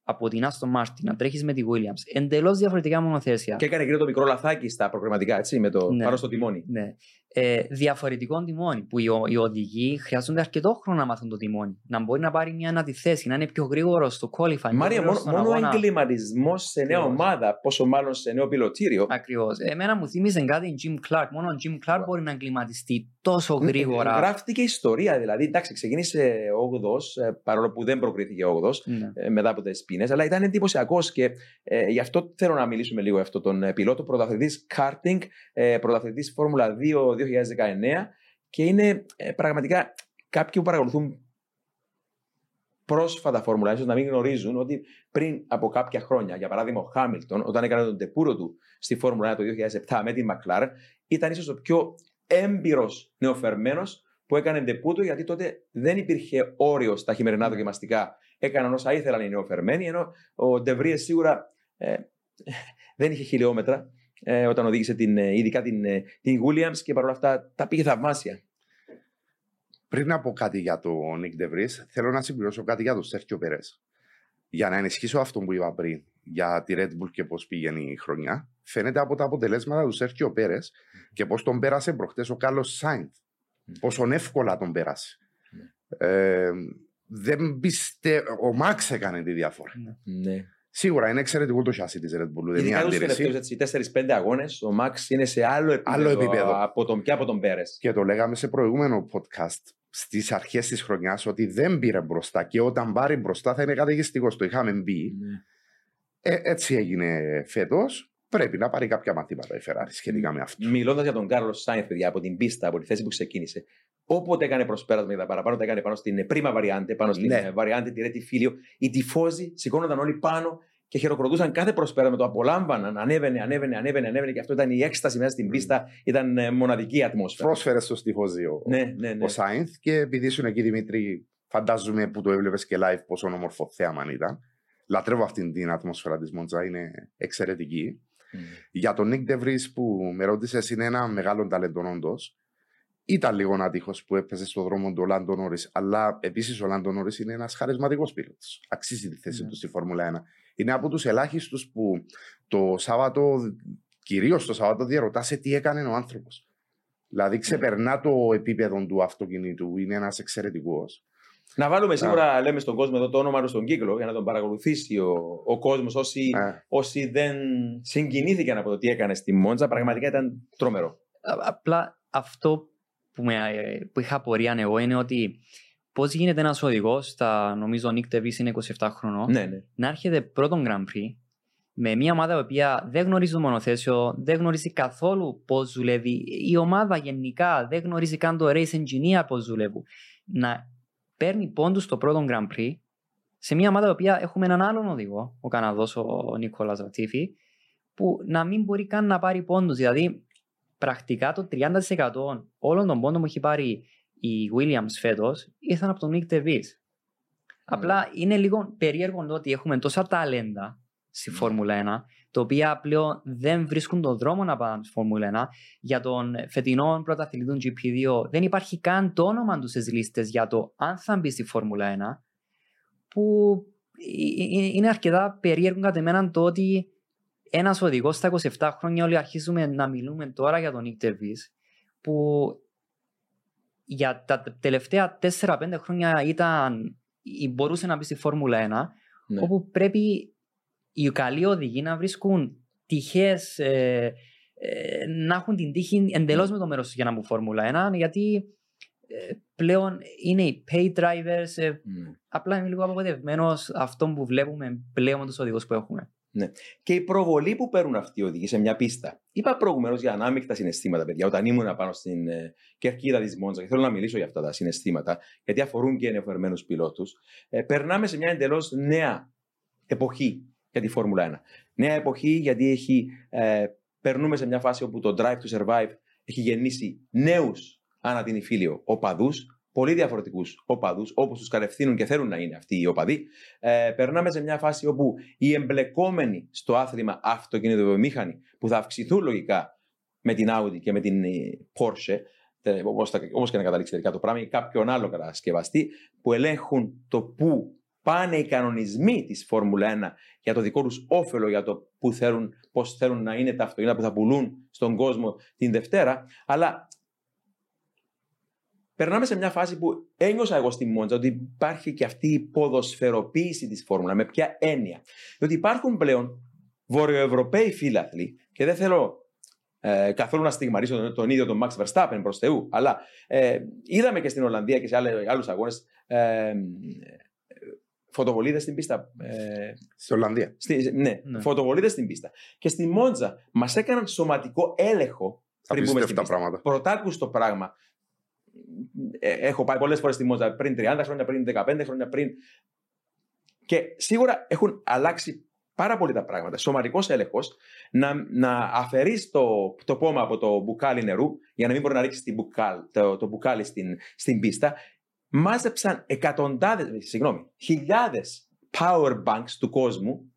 από την Aston Martin να τρέχεις με τη Williams, εντελώς διαφορετικά μονοθέσια. Και έκανε και το μικρό λαθάκι στα προγραμματικά, έτσι, με το Ναι. πάνω στο τιμόνι. Ναι. Ε, διαφορετικών τιμών που οι, ο- οι οδηγοί χρειάζονται αρκετό χρόνο να μάθουν το τιμόνι. Να μπορεί να πάρει μια αντιθέση, να είναι πιο γρήγορος στο qualifying. Μάρια, μόνο, μόνο εγκληματισμός σε νέα Ακριβώς. ομάδα, πόσο μάλλον σε νέο πιλωτήριο. Ακριβώς. Εμένα μου θύμιζε κάτι Jim Clark. Μόνο ο Jim Clark μπορεί να εγκληματιστεί τόσο γρήγορα. Γράφτηκε ιστορία, δηλαδή. Εντάξει, ξεκίνησε 8ο, παρόλο που δεν προκρίθηκε 8ο. Ναι. ε, μετά από τι πίνες, αλλά ήταν εντυπωσιακός και ε, γι' αυτό θέλω να μιλήσουμε λίγο για αυτόν τον ε, πιλότο. Πρωταθλητής karting, ε, πρωταθλητής Φόρμουλα 2 2019 και είναι ε, πραγματικά κάποιοι που παρακολουθούν πρόσφατα Φόρμουλα, ίσω να μην γνωρίζουν ότι πριν από κάποια χρόνια, για παράδειγμα ο Χάμιλτον, όταν έκανε τον τεπούρο του στη Φόρμουλα 1 το 2007 με την McLaren, ήταν ίσως ο πιο έμπειρος νεοφερμένος που έκανε ντεπούτο, γιατί τότε δεν υπήρχε όριο στα χειμερινά δοκιμαστικά. Έκαναν όσα ήθελαν οι νεοφερμένοι, ενώ ο Ντεβρίε σίγουρα ε, δεν είχε χιλιόμετρα ε, όταν οδήγησε την, ε, ειδικά την, ε, την Williams και παρόλα αυτά τα πήγε θαυμάσια. Πριν να πω κάτι για τον Νίκ Ντεβρίς, θέλω να συμπληρώσω κάτι για τον Σέρχιο Περέ. Για να ενισχύσω αυτό που είπα πριν για τη Red Bull και πώς πήγαινε η χρονιά, φαίνεται από τα αποτελέσματα του Σέρχιο Πέρες και πώς τον πέρασε προχτές ο Κάρλος Σάιντ. Πόσο εύκολα τον πέρασε. Ε, δεν πιστεύω. Ο Μάξ έκανε τη διαφορά. Ναι. Σίγουρα είναι εξαιρετικό το chassis της Red Bull. Δεν είναι Ειδικά του αντίρρηση. τελευταίους 4-5 αγώνες, ο Μαξ είναι σε άλλο επίπεδο, Άλλο επίπεδο. Από τον, και από τον Πέρες. Και το λέγαμε σε προηγούμενο podcast στις αρχές της χρονιάς ότι δεν πήρε μπροστά και όταν πάρει μπροστά θα είναι καταιγιστικός. Το είχαμε μπει. Ε, έτσι έγινε φέτος. Πρέπει να πάρει κάποια μαθήματα η Ferrari σχετικά με αυτό. Μιλώντας για τον Κάρλος Σάινθ, παιδιά, από την πίστα, από τη θέση που ξεκίνησε, όποτε έκανε προσπέρασμα για τα παραπάνω, τα έκανε πάνω στην πρίμα βαριάντε, πάνω στην Ναι. ναι. βαριάντε, τη Ρέτη Φίλιο. Οι τυφώζοι σηκώνονταν όλοι πάνω και χειροκροτούσαν κάθε προσπέρασμα, το απολάμβαναν. Ανέβαινε, ανέβαινε, ανέβαινε, ανέβαινε και αυτό ήταν η έκσταση μέσα στην πίστα. Ήταν ε, μοναδική ατμόσφαιρα. Πρόσφερε στο στοιχόζιο Ναι, ναι, ναι. ο Σάινθ και επειδή ήσουν εκεί Δημήτρη, φαντάζομαι που το έβλεπες και live πόσο όμορφο θέαμα ήταν. Λατρεύω αυτήν την ατμόσφαιρα της Μοντζά, είναι εξαιρετική. Μμ. Για τον Νίκ Ντεβρίς που με ρώτησες, είναι ένα μεγάλο ταλέντο όντως. Ήταν λίγο άτυχος που έπαιζε στον δρόμο του ο Λάντο Νόρι, αλλά επίσης ο Λάντο Νόρι είναι ένας χαρισματικός πίλωτο. Αξίζει τη θέση Ναι. του στη Φόρμουλα 1. Είναι από τους ελάχιστους που το Σάββατο, κυρίως το Σάββατο, διαρωτάσαι τι έκανε ο άνθρωπος. Δηλαδή ξεπερνά το επίπεδο του αυτοκινήτου, είναι ένας εξαιρετικός. Να βάλουμε σίγουρα, λέμε στον κόσμο εδώ το όνομα του στον κύκλο για να τον παρακολουθήσει ο, ο κόσμος. Όσοι, Ε, όσοι δεν συγκινήθηκαν από το τι έκανες στη Μόντζα, πραγματικά ήταν τρομερό. Α- Απλά αυτό που, με, που είχα απορία εγώ είναι ότι πώς γίνεται ένας οδηγός, νομίζω ο Νίκ Τεβί είναι 27 χρονών, Ναι, ναι. να έρχεται πρώτον Grand Prix με μια ομάδα η οποία δεν γνωρίζει το μονοθέσιο, δεν γνωρίζει καθόλου πώς δουλεύει. Η ομάδα γενικά δεν γνωρίζει καν το race engineer πώς δουλεύουν. Να παίρνει πόντους στο πρώτο Grand Prix σε μια ομάδα η οποία έχουμε έναν άλλον οδηγό, ο Καναδός, ο Νίκολας Ζατήφη, που να μην μπορεί καν να πάρει πόντους. Δηλαδή, πρακτικά το 30% όλων των πόντων που έχει πάρει η Williams φέτος ήρθαν από τον Nick DeVries. Απλά είναι λίγο περίεργο το ότι έχουμε τόσα ταλέντα στη Φόρμουλα 1, τα οποία πλέον δεν βρίσκουν τον δρόμο να πάνε στη Φόρμουλα 1. Για τον φετινό πρωταθλητή του GP2 δεν υπάρχει καν το όνομα του στις λίστες για το αν θα μπει στη Φόρμουλα 1, που ε, ε, είναι αρκετά περίεργο κατά εμένα το ότι ένας οδηγός στα 27 χρόνια όλοι αρχίζουμε να μιλούμε τώρα για τον Nick DeVries, που για τα τελευταία 4-5 χρόνια ήταν, ή μπορούσε να μπει στη Φόρμουλα 1, Ναι. όπου πρέπει οι καλοί οδηγοί να βρίσκουν τυχές, ε, ε, να έχουν την τύχη εντελώς με το μέρος για να μπουν Φόρμουλα 1, γιατί ε, πλέον είναι οι pay drivers. ε, Μμ. απλά είμαι λίγο απογοητευμένος αυτό που βλέπουμε πλέον με τους οδηγούς που έχουμε. Και η προβολή που παίρνουν αυτοί οι οδηγοί σε μια πίστα. Είπα προηγουμένως για ανάμεικτα συναισθήματα, παιδιά, όταν ήμουν πάνω στην ε, κερκίδα της Μόντζα και θέλω να μιλήσω για αυτά τα συναισθήματα, γιατί αφορούν και ενεφερμένου πιλότους. Ε, περνάμε σε μια εντελώς νέα εποχή για τη Φόρμουλα 1. Νέα εποχή γιατί έχει, ε, περνούμε σε μια φάση όπου το Drive to Survive έχει γεννήσει νέους ανά την Ιφίλιο οπαδούς, πολύ διαφορετικούς οπαδούς, όπως τους κατευθύνουν και θέλουν να είναι αυτοί οι οπαδοί. Ε, περνάμε σε μια φάση όπου οι εμπλεκόμενοι στο άθλημα αυτοκινητοβιομήχανοι, που θα αυξηθούν λογικά με την Audi και με την ε, Porsche, όπως και να καταλήξει τελικά το πράγμα, ή κάποιον άλλο κατασκευαστή, που ελέγχουν το πού πάνε οι κανονισμοί της Φόρμουλα 1 για το δικό τους όφελο, για το που θέλουν, πώς θέλουν να είναι τα αυτοκίνητα που θα πουλούν στον κόσμο την Δευτέρα. Αλλά περνάμε σε μια φάση που ένιωσα εγώ στη Μόντζα ότι υπάρχει και αυτή η ποδοσφαιροποίηση της Φόρμουλα. Με ποια έννοια. Διότι υπάρχουν πλέον βορειοευρωπαίοι φίλαθλοι και δεν θέλω ε, καθόλου να στιγμαρίσω τον, ίδιο τον Max Verstappen προς Θεού, αλλά ε, είδαμε και στην Ολλανδία και σε άλλους αγώνες ε, φωτοβολίδες στην πίστα. Ε, Στη Ολλανδία. Στη, ναι, ναι. φωτοβολίδες στην πίστα. Και στη Μόντζα μας έκαναν σωματικό έλεγχο πριν πούμε στην πίστα. πράγματα. Πρωτάκουστο πράγμα. Ε, έχω πάει πολλές φορές στη Μόντζα πριν 30 χρόνια, πριν 15 χρόνια, πριν. Και σίγουρα έχουν αλλάξει πάρα πολύ τα πράγματα. Σωματικός έλεγχος, να, να αφαιρείς το, το πόμα από το μπουκάλι νερού, για να μην μπορεί να ρίξεις το, το μπουκάλι στην, στην πίστα, μάζεψαν εκατοντάδες, συγγνώμη, χιλιάδες power banks του κόσμου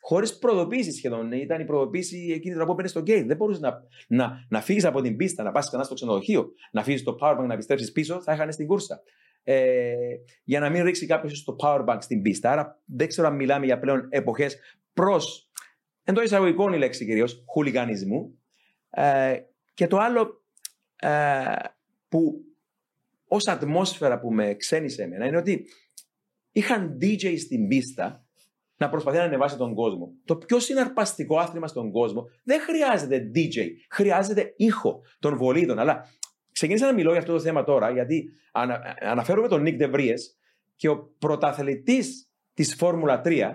χωρίς προδοποίηση σχεδόν. Ήταν η προδοποίηση εκείνη την που έμπαινε στο gate. Δεν μπορούσες να, να, να φύγεις από την πίστα, να πας ξανά στο ξενοδοχείο, να φύγεις το power bank, να επιστρέψεις πίσω, θα είχαν στην κούρσα. Ε, για να μην ρίξει κάποιος το power bank στην πίστα. Άρα δεν ξέρω αν μιλάμε για πλέον εποχές προς εντό εισαγωγικών η λέξη κυρίως χουλιγανισμού. Ε, και το άλλο ε, που ως ατμόσφαιρα που με ξένησε εμένα είναι ότι είχαν DJ στην πίστα να προσπαθεί να ανεβάσει τον κόσμο. Το πιο συναρπαστικό άθλημα στον κόσμο δεν χρειάζεται DJ, χρειάζεται ήχο των βολίδων. Αλλά ξεκίνησα να μιλώ για αυτό το θέμα τώρα, γιατί ανα, αναφέρομαι τον Νίκ Ντεβρίε και ο πρωταθλητής της Φόρμουλα 3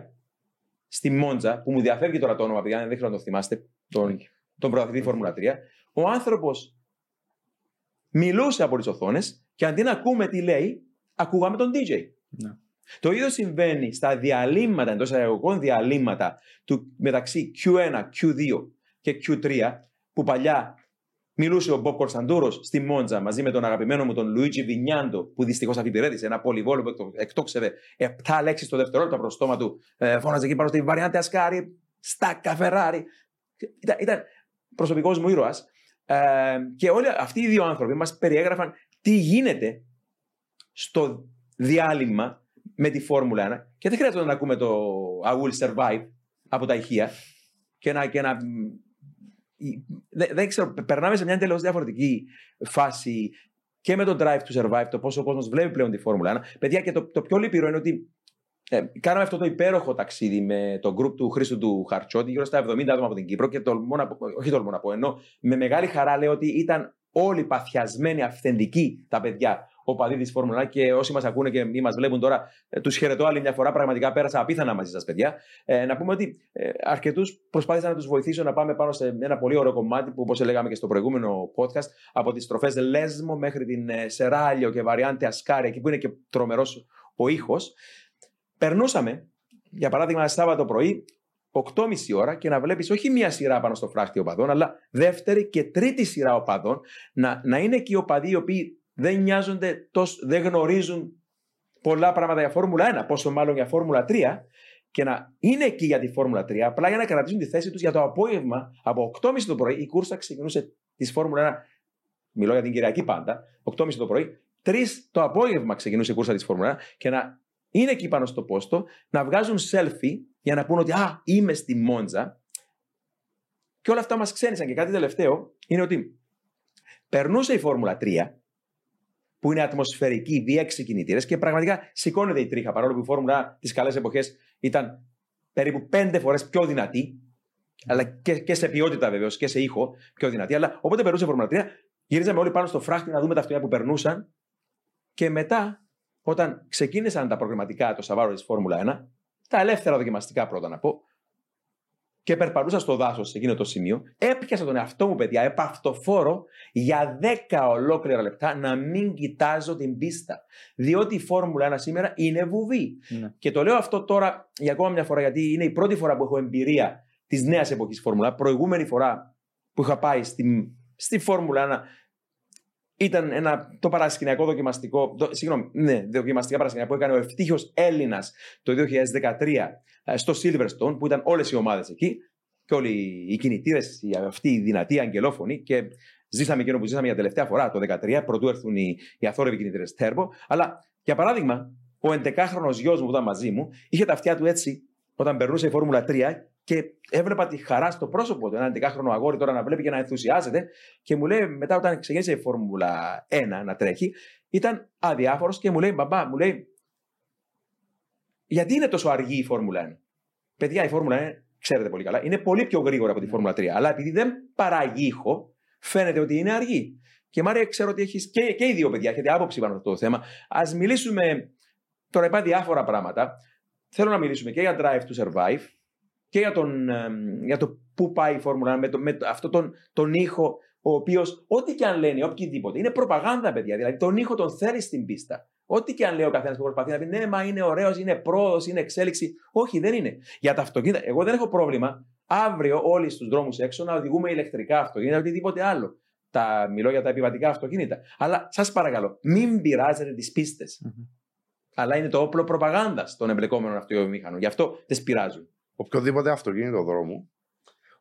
στη Μόντζα, που μου διαφεύγει τώρα το όνομα, παιδιά, δεν ξέρω να το θυμάστε, τον, τον πρωταθλητή Φόρμουλα 3, ο άνθρωπος μιλούσε από τις οθόνες και αντί να ακούμε τι λέει, ακούγαμε τον DJ. Ναι. Το ίδιο συμβαίνει στα διαλύματα, εντός εισαγωγικών διαλύματα του μεταξύ Q1, Q2 και Q3, που παλιά μιλούσε ο Μποb Κορσαντούρος στη Μόντζα μαζί με τον αγαπημένο μου τον Λουίτζι Βινιάντο, που δυστυχώς αφιπηρέτησε ένα πολυβόλο που εκτόξευε 7 λέξεις το δευτερόλεπτο από το στόμα του. Ε, φώναζε εκεί πάνω στη Βαριάντε Ασκάρι, Στάκα Φεράρι. Ήταν, ήταν προσωπικός μου ήρωας. Ε, και όλοι αυτοί οι δύο άνθρωποι μας περιέγραφαν τι γίνεται στο διάλειμμα με τη Φόρμουλα 1 και δεν χρειάζεται να ακούμε το I will survive από τα ηχεία και να, και να δεν, δεν ξέρω, περνάμε σε μια εντελώς διαφορετική φάση και με το drive to survive, το πόσο ο κόσμος βλέπει πλέον τη Φόρμουλα 1. Παιδιά, και το, το πιο λυπηρό είναι ότι ε, κάναμε αυτό το υπέροχο ταξίδι με το group του Χρήστου του Χαρτσότη, γύρω στα 70 άτομα από την Κύπρο. Και τολμώ να πω, όχι τολμώ να πω, ενώ με μεγάλη χαρά λέω ότι ήταν όλοι παθιασμένοι, αυθεντικοί τα παιδιά, ο παδί της Φόρμουλα και όσοι μας ακούνε και ή μας βλέπουν τώρα, ε, τους χαιρετώ άλλη μια φορά. Πραγματικά πέρασα απίθανα μαζί σας, παιδιά. Ε, να πούμε ότι ε, αρκετούς προσπάθησα να τους βοηθήσω να πάμε πάνω σε ένα πολύ ωραίο κομμάτι που, όπως λέγαμε και στο προηγούμενο podcast, από τις στροφές Λέσμο μέχρι την ε, Σεράλιο και Βαριάντε Ασκάρια, εκεί που είναι και τρομερός ο ήχος. Περνούσαμε, για παράδειγμα, Σάββατο πρωί, 8.30 ώρα και να βλέπεις όχι μία σειρά πάνω στο φράχτη οπαδών, αλλά δεύτερη και τρίτη σειρά οπαδών, να, να είναι εκεί οπαδοί οι οποίοι δεν νοιάζονται, τόσο, δεν γνωρίζουν πολλά πράγματα για Φόρμουλα 1, πόσο μάλλον για Φόρμουλα 3, και να είναι εκεί για τη Φόρμουλα 3, απλά για να κρατήσουν τη θέση τους για το απόγευμα από 8.30 το πρωί. Η κούρσα ξεκινούσε της Φόρμουλα 1, μιλώ για την Κυριακή πάντα, 8.30 το πρωί, 3 το απόγευμα ξεκινούσε η κούρσα της Φόρμουλα 1 και να είναι εκεί πάνω στο πόστο, να βγάζουν selfie για να πούνε ότι Α, είμαι στη Μόντζα. Και όλα αυτά μας ξένησαν. Και κάτι τελευταίο είναι ότι περνούσε η Φόρμουλα 3, που είναι ατμοσφαιρική, διέξι κινητήρε και πραγματικά σηκώνεται η τρίχα. Παρόλο που η Φόρμουλα τις καλές εποχές ήταν περίπου πέντε φορές πιο δυνατή, αλλά και, και σε ποιότητα βεβαίως και σε ήχο πιο δυνατή. Αλλά όποτε περνούσε η Φόρμουλα 3, γυρίζαμε όλοι πάνω στο φράχτη να δούμε τα αυτοκίνητα που περνούσαν και μετά όταν ξεκίνησαν τα προγραμματικά το Σαββάρο της Φόρμουλα 1, τα ελεύθερα δοκιμαστικά πρώτα να πω, και περπατούσα στο δάσος σε εκείνο το σημείο, έπιασα τον εαυτό μου, παιδιά, επαυτοφόρο για 10 ολόκληρα λεπτά να μην κοιτάζω την πίστα. Διότι η Φόρμουλα 1 σήμερα είναι βουβή. Ναι. Και το λέω αυτό τώρα για ακόμα μια φορά, γιατί είναι η πρώτη φορά που έχω εμπειρία της νέας εποχής Φόρμουλα. Προηγούμενη φορά που είχα πάει στη, στη Φόρμουλα 1 ήταν ένα, το παρασκηνιακό δοκιμαστικό, το, συγγνώμη, ναι, δοκιμαστικά παρασκηνιακά που έκανε ο ευτύχιος Έλληνας το 2013 ε, στο Silverstone, που ήταν όλες οι ομάδες εκεί και όλοι οι κινητήρες, αυτοί οι δυνατοί αγγελόφωνοι και ζήσαμε εκείνο που ζήσαμε για τελευταία φορά το 2013, πρωτού έρθουν οι, οι αθόρυβοι κινητήρες Turbo. Αλλά για παράδειγμα, ο 11χρονο γιος μου που ήταν μαζί μου είχε τα αυτιά του έτσι όταν περνούσε η Φόρμουλα 3 και έβλεπα τη χαρά στο πρόσωπο του. Ένα 11χρονο αγόρι τώρα να βλέπει και να ενθουσιάζεται. Και μου λέει μετά, όταν ξεκίνησε η Φόρμουλα 1 να τρέχει, ήταν αδιάφορος και μου λέει: Μπαμπά, μου λέει, γιατί είναι τόσο αργή η Φόρμουλα 1. Παιδιά, η Φόρμουλα 1, ξέρετε πολύ καλά, είναι πολύ πιο γρήγορα από τη Φόρμουλα 3. Αλλά επειδή δεν παράγει ήχο, φαίνεται ότι είναι αργή. Και Μάρια, ξέρω ότι έχεις και, και οι δύο παιδιά, έχετε άποψη πάνω σε αυτό το θέμα. Α μιλήσουμε. Τώρα είπα διάφορα πράγματα. Θέλω να μιλήσουμε και για Drive to Survive και για, τον, ε, για το πού πάει η Φόρμουλα 1 με, το, με το- αυτό τον, τον ήχο, ο οποίος, ό,τι και αν λένε, οποιοδήποτε, είναι προπαγάνδα, παιδιά. Δηλαδή, τον ήχο τον θέλει στην πίστα. Ό,τι και αν λέει ο καθένας που προσπαθεί να πει, ναι, μα είναι ωραίος, είναι πρόοδος, είναι εξέλιξη. Όχι, δεν είναι. Για τα αυτοκίνητα, εγώ δεν έχω πρόβλημα αύριο όλοι στους δρόμους έξω να οδηγούμε ηλεκτρικά αυτοκίνητα ή οτιδήποτε άλλο. Τα, μιλώ για τα επιβατικά αυτοκίνητα. Αλλά σας παρακαλώ, μην πειράζετε τις πιστε Αλλά είναι το όπλο προπαγάνδας των εμπλεκόμενων αυτοκινήτων. Γι' αυτό δεν πειράζουν. Οποιοδήποτε αυτοκίνητο δρόμου,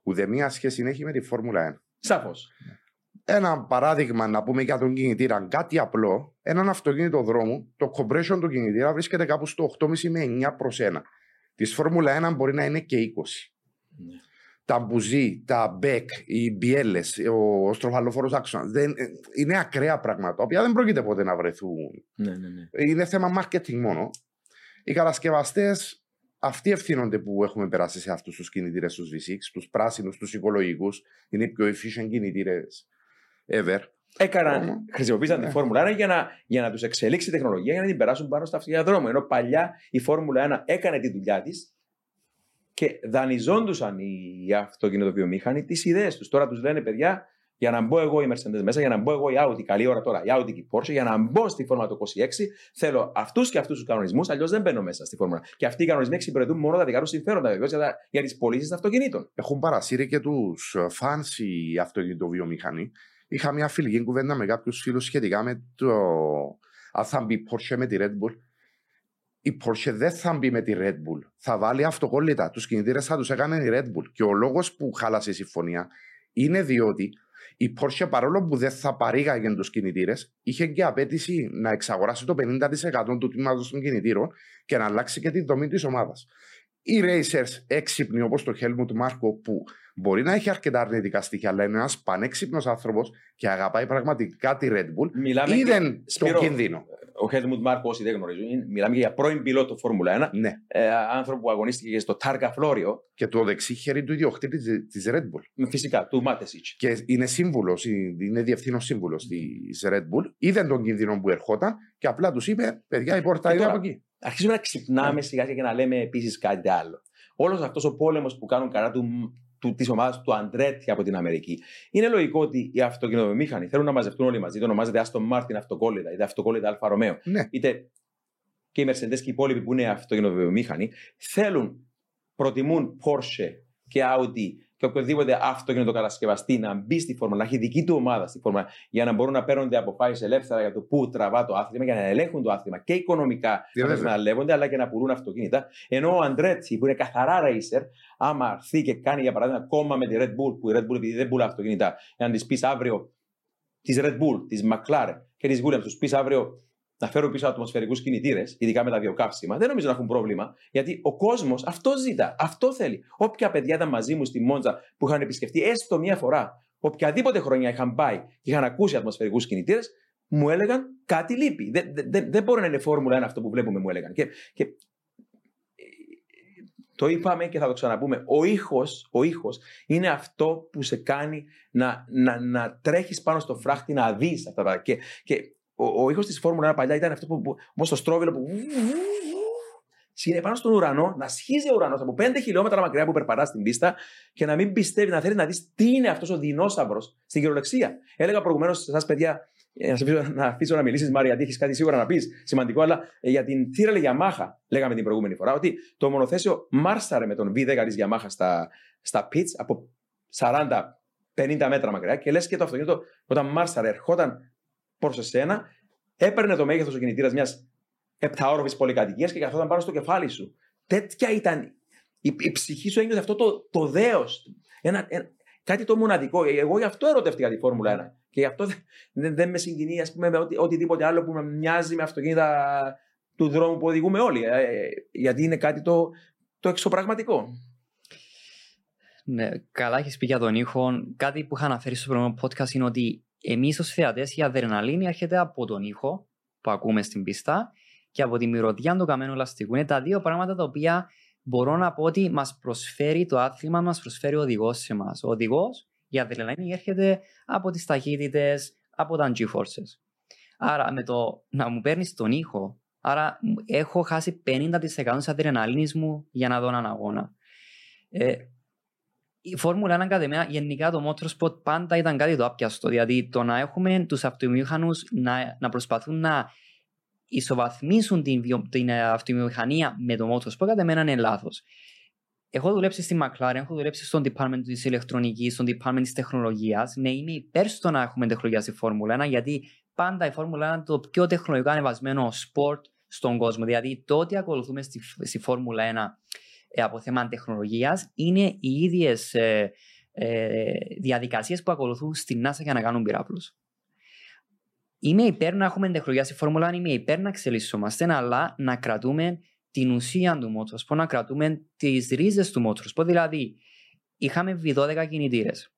ουδέμια σχέση έχει με τη Φόρμουλα 1. Σαφώς. Ένα παράδειγμα να πούμε για τον κινητήρα, κάτι απλό. Έναν αυτοκίνητο δρόμου, το compression του κινητήρα βρίσκεται κάπου στο 8,5 με 9 προς 1. Της Φόρμουλα 1 μπορεί να είναι και 20. Ναι. Τα μπουζί, τα μπέκ, οι μπιέλες, ο στροφαλοφόρο άξονα δεν, ε, είναι ακραία πράγματα, τα οποία δεν πρόκειται ποτέ να βρεθούν. Ναι, ναι, ναι. Είναι θέμα marketing μόνο. Οι κατασκευαστές αυτοί ευθύνονται που έχουμε περάσει σε αυτούς τους κινητήρες, τους V6, τους πράσινους, τους οικολογικούς. Είναι οι πιο efficient κινητήρες ever. Έκαναν, Όμως, χρησιμοποίησαν ναι. τη Φόρμουλα 1 για να, για να τους εξελίξει η τεχνολογία για να την περάσουν πάνω στα αυτοκίνητα δρόμου. Ενώ παλιά η Φόρμουλα 1 έκανε τη δουλειά της και δανειζόντουσαν οι αυτοκινητοβιομήχανοι τις ιδέες τους. Τώρα τους λένε παιδιά, για να μπω εγώ η Mercedes μέσα, για να μπω εγώ η Audi, καλή ώρα τώρα, η Audi και η Porsche, για να μπω στη Φόρμουλα του 26, θέλω αυτούς και αυτούς τους κανονισμούς, αλλιώς δεν μπαίνω μέσα στη Φόρμουλα. Και αυτοί οι κανονισμοί εξυπηρετούν μόνο τα δικά τους συμφέροντα βεβαίως για, τα- για τις πωλήσεις αυτοκινήτων. Έχουν παρασύρει και τους φαν οι αυτοκινητοβιομηχανοί. Είχα μια φιλική κουβέντα με κάποιους φίλους σχετικά με το αν θα μπει η Porsche με τη Red Bull. Η Porsche δεν θα μπει με τη Red Bull. Θα βάλει αυτοκόλλητα. Τους κινητήρες θα τους έκανε η Red Bull. Και ο λόγος που χάλασε η συμφωνία είναι διότι η Porsche παρόλο που δεν θα παρήγαγε τους κινητήρες, είχε και απέτηση να εξαγοράσει το 50% του τμήματος των κινητήρων και να αλλάξει και τη δομή της ομάδας. Οι racers έξυπνοι όπως το Helmut Μάρκο που μπορεί να έχει αρκετά αρνητικά στοιχεία, αλλά είναι ένας πανέξυπνος άνθρωπος και αγαπάει πραγματικά τη Red Bull, Μιλάμε είδε και- τον Σπύρο, κίνδυνο. Ο Helmut Marko, όσοι δεν γνωρίζουν, είναι- μιλάμε για πρώην πιλότο Φόρμουλα 1, Ναι. ε, άνθρωπο που αγωνίστηκε και στο Τάργκα Φλόριο, Και το δεξί χέρι του ιδιοκτήτη της Red Bull. με φυσικά του Μάτεσιτ. Και είναι σύμβουλος, είναι διευθύνων σύμβουλος της Red Bull. Είδε τον κίνδυνο που ερχόταν και απλά τους είπε: Παιδιά, η πόρτα Και είναι τώρα- από εκεί. Αρχίζουμε να ξυπνάμε σιγά σιγά και να λέμε επίσης κάτι άλλο. Όλος αυτός ο πόλεμος που κάνουν κατά του, του, της ομάδας του Αντρέτι από την Αμερική. Είναι λογικό ότι οι αυτοκινητομηχανοί θέλουν να μαζευτούν όλοι μαζί. Το ονομάζεται Aston Martin αυτοκόλλητα, είτε αυτοκόλλητα Άλφα Ρομέο. Ναι. Είτε και οι Mercedes και οι υπόλοιποι που είναι αυτοκινητοβιομήχανοι θέλουν, προτιμούν Porsche και Audi και οποιοδήποτε αυτοκινητοκατασκευαστή να μπει στη φόρμα, να έχει δική του ομάδα στη φόρμα, για να μπορούν να παίρνονται αποφάσει ελεύθερα για το πού τραβά το άθλημα, για να ελέγχουν το άθλημα και οικονομικά Yeah, να το βέβαια. εκμεταλλεύονται, αλλά και να πουλούν αυτοκίνητα. Ενώ ο Αντρέτσι, που είναι καθαρά racer, άμα έρθει και κάνει για παράδειγμα κόμμα με τη Red Bull, που η Red Bull επειδή δεν πουλά αυτοκίνητα, για να της πεις αύριο της Red Bull, της McLaren και της Williams, τους πεις αύριο να φέρουν πίσω ατμοσφαιρικούς κινητήρες, ειδικά με τα βιοκαύσιμα, δεν νομίζω να έχουν πρόβλημα, γιατί ο κόσμος αυτό ζητά, αυτό θέλει. Όποια παιδιά ήταν μαζί μου στη Μόντζα που είχαν επισκεφτεί έστω μία φορά, οποιαδήποτε χρονιά είχαν πάει και είχαν ακούσει ατμοσφαιρικούς κινητήρες, μου έλεγαν κάτι λείπει. Δεν, δεν, δεν, δεν μπορεί να είναι Φόρμουλα 1 αυτό που βλέπουμε, μου έλεγαν. Και, και το είπαμε και θα το ξαναπούμε. Ο ήχος, ο ήχος είναι αυτό που σε κάνει να, να, να τρέχεις πάνω στο φράχτη, να δεις αυτά τα πράγματα. Και, και ο, ο ήχος της Φόρμουλα 1 παλιά ήταν αυτό που, που όπως το στρόβιλο που είναι πάνω στον ουρανό, να σχίζει ο ουρανός από 5 χιλιόμετρα μακριά που περπατά στην πίστα και να μην πιστεύει, να θέλει να δεις τι είναι αυτός ο δεινόσαυρος στην κυριολεξία. Έλεγα προηγουμένως σε εσάς, παιδιά, ε, να, σε αφήσω, να αφήσω να μιλήσεις, Μάρια, γιατί έχεις κάτι σίγουρα να πεις σημαντικό, αλλά ε, για την θύρα Γιαμάχα, λέγαμε την προηγούμενη φορά, ότι το μονοθέσιο μάρσαρε με τον V10 τη Γιαμάχα στα, στα pits από 40-50 μέτρα μακριά και λες και το αυτοκίνητο όταν μάρσαρε ερχόταν προ εσένα, έπαιρνε το μέγεθος ο κινητήρας μιας επταόροφη πολυκατοικίας και καθόταν πάνω στο κεφάλι σου. Τέτοια ήταν. Η, η ψυχή σου ένιωθε αυτό το, το δέος. Ένα, ένα, κάτι το μοναδικό. Εγώ γι' αυτό ερωτεύτηκα τη Φόρμουλα 1. Και γι' αυτό δεν, δεν με συγκινεί ας πούμε, με οτι, οτιδήποτε άλλο που με μοιάζει με αυτοκίνητα του δρόμου που οδηγούμε όλοι. Ε, ε, γιατί είναι κάτι το, το εξωπραγματικό. Ναι, καλά έχεις πει για τον ήχο. Κάτι που είχα αναφέρει στο προηγούμενο podcast είναι ότι εμείς ως θεατές η αδρεναλίνη έρχεται από τον ήχο που ακούμε στην πίστα και από τη μυρωδιά του καμένου ελαστικού. Είναι τα δύο πράγματα τα οποία μπορώ να πω ότι μας προσφέρει το άθλημα, μας προσφέρει ο οδηγός σε εμάς. Ο οδηγός, η αδρεναλίνη έρχεται από τις ταχύτητες, από τα G-forces. Άρα με το να μου παίρνεις τον ήχο, άρα έχω χάσει 50% της αδρεναλίνη μου για να δω έναν αγώνα. Ε, η Φόρμουλα 1 κατά εμένα, γενικά το Motorsport πάντα ήταν κάτι το άπιαστο. Δηλαδή το να έχουμε τους αυτομηχανούς να, να προσπαθούν να ισοβαθμίσουν την, βιο, την ε, αυτομηχανία με το Motorsport κατά εμένα είναι λάθος. Έχω δουλέψει στη McLaren, έχω δουλέψει στον department της ηλεκτρονικής, στον department της τεχνολογίας. Ναι, είμαι υπέρ στο να έχουμε τεχνολογία στη Φόρμουλα 1, γιατί πάντα η Φόρμουλα 1 είναι το πιο τεχνολογικά ανεβασμένο sport στον κόσμο. Δηλαδή, το ότι ακολουθούμε στη, στη Φόρμουλα 1 ε, από θέμα τεχνολογίας είναι οι ίδιες ε, ε, διαδικασίες που ακολουθούν στην NASA για να κάνουν πυραύλους. Είμαι υπέρ να έχουμε τεχνολογία στη Φόρμουλα, είμαι υπέρ να εξελισσόμαστε, αλλά να κρατούμε την ουσία του Motorsport, να κρατούμε τις ρίζες του Motorsport. Δηλαδή, είχαμε V12 κινητήρες.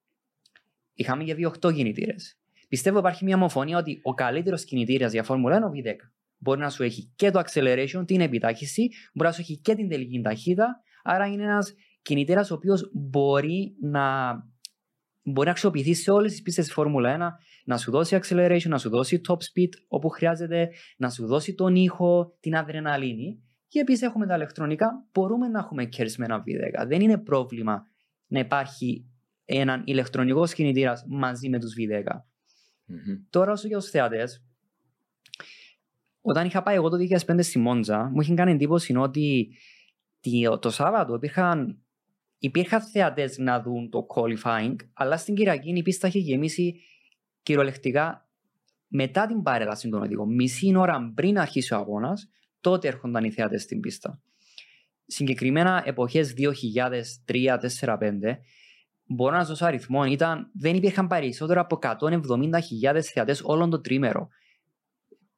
Είχαμε και V8 κινητήρες. Πιστεύω υπάρχει μια ομοφωνία ότι ο καλύτερος κινητήρας για Φόρμουλα είναι ο V10. Μπορεί να σου έχει και το acceleration, την επιτάχυση, μπορεί να σου έχει και την τελική ταχύτητα. Άρα είναι ένας κινητήρας ο οποίος μπορεί να, μπορεί να αξιοποιηθεί σε όλες τις πίστες της Φόρμουλα 1, να σου δώσει acceleration, να σου δώσει top speed όπου χρειάζεται, να σου δώσει τον ήχο, την αδρεναλίνη. Και επίσης έχουμε τα ηλεκτρονικά, μπορούμε να έχουμε κερδισμένα V10. Δεν είναι πρόβλημα να υπάρχει έναν ηλεκτρονικός κινητήρας μαζί με τους V10. Mm-hmm. Τώρα, όσο για τους θεατές, όταν είχα πάει εγώ το 2005 στη Μόντζα, μου είχε κάνει εντύπωση ότι το Σάββατο υπήρχαν, υπήρχαν θεατές να δουν το qualifying, αλλά στην Κυριακή η πίστα είχε γεμίσει κυριολεκτικά μετά την παρέλαση των οδηγών. Μισή ώρα πριν αρχίσει ο αγώνας, τότε έρχονταν οι θεατές στην πίστα. Συγκεκριμένα εποχές 2003, 2004, 2005, μπορώ να σα δώσω αριθμό, ήταν, δεν υπήρχαν περισσότερο από 170.000 θεατές όλον το τρίμερο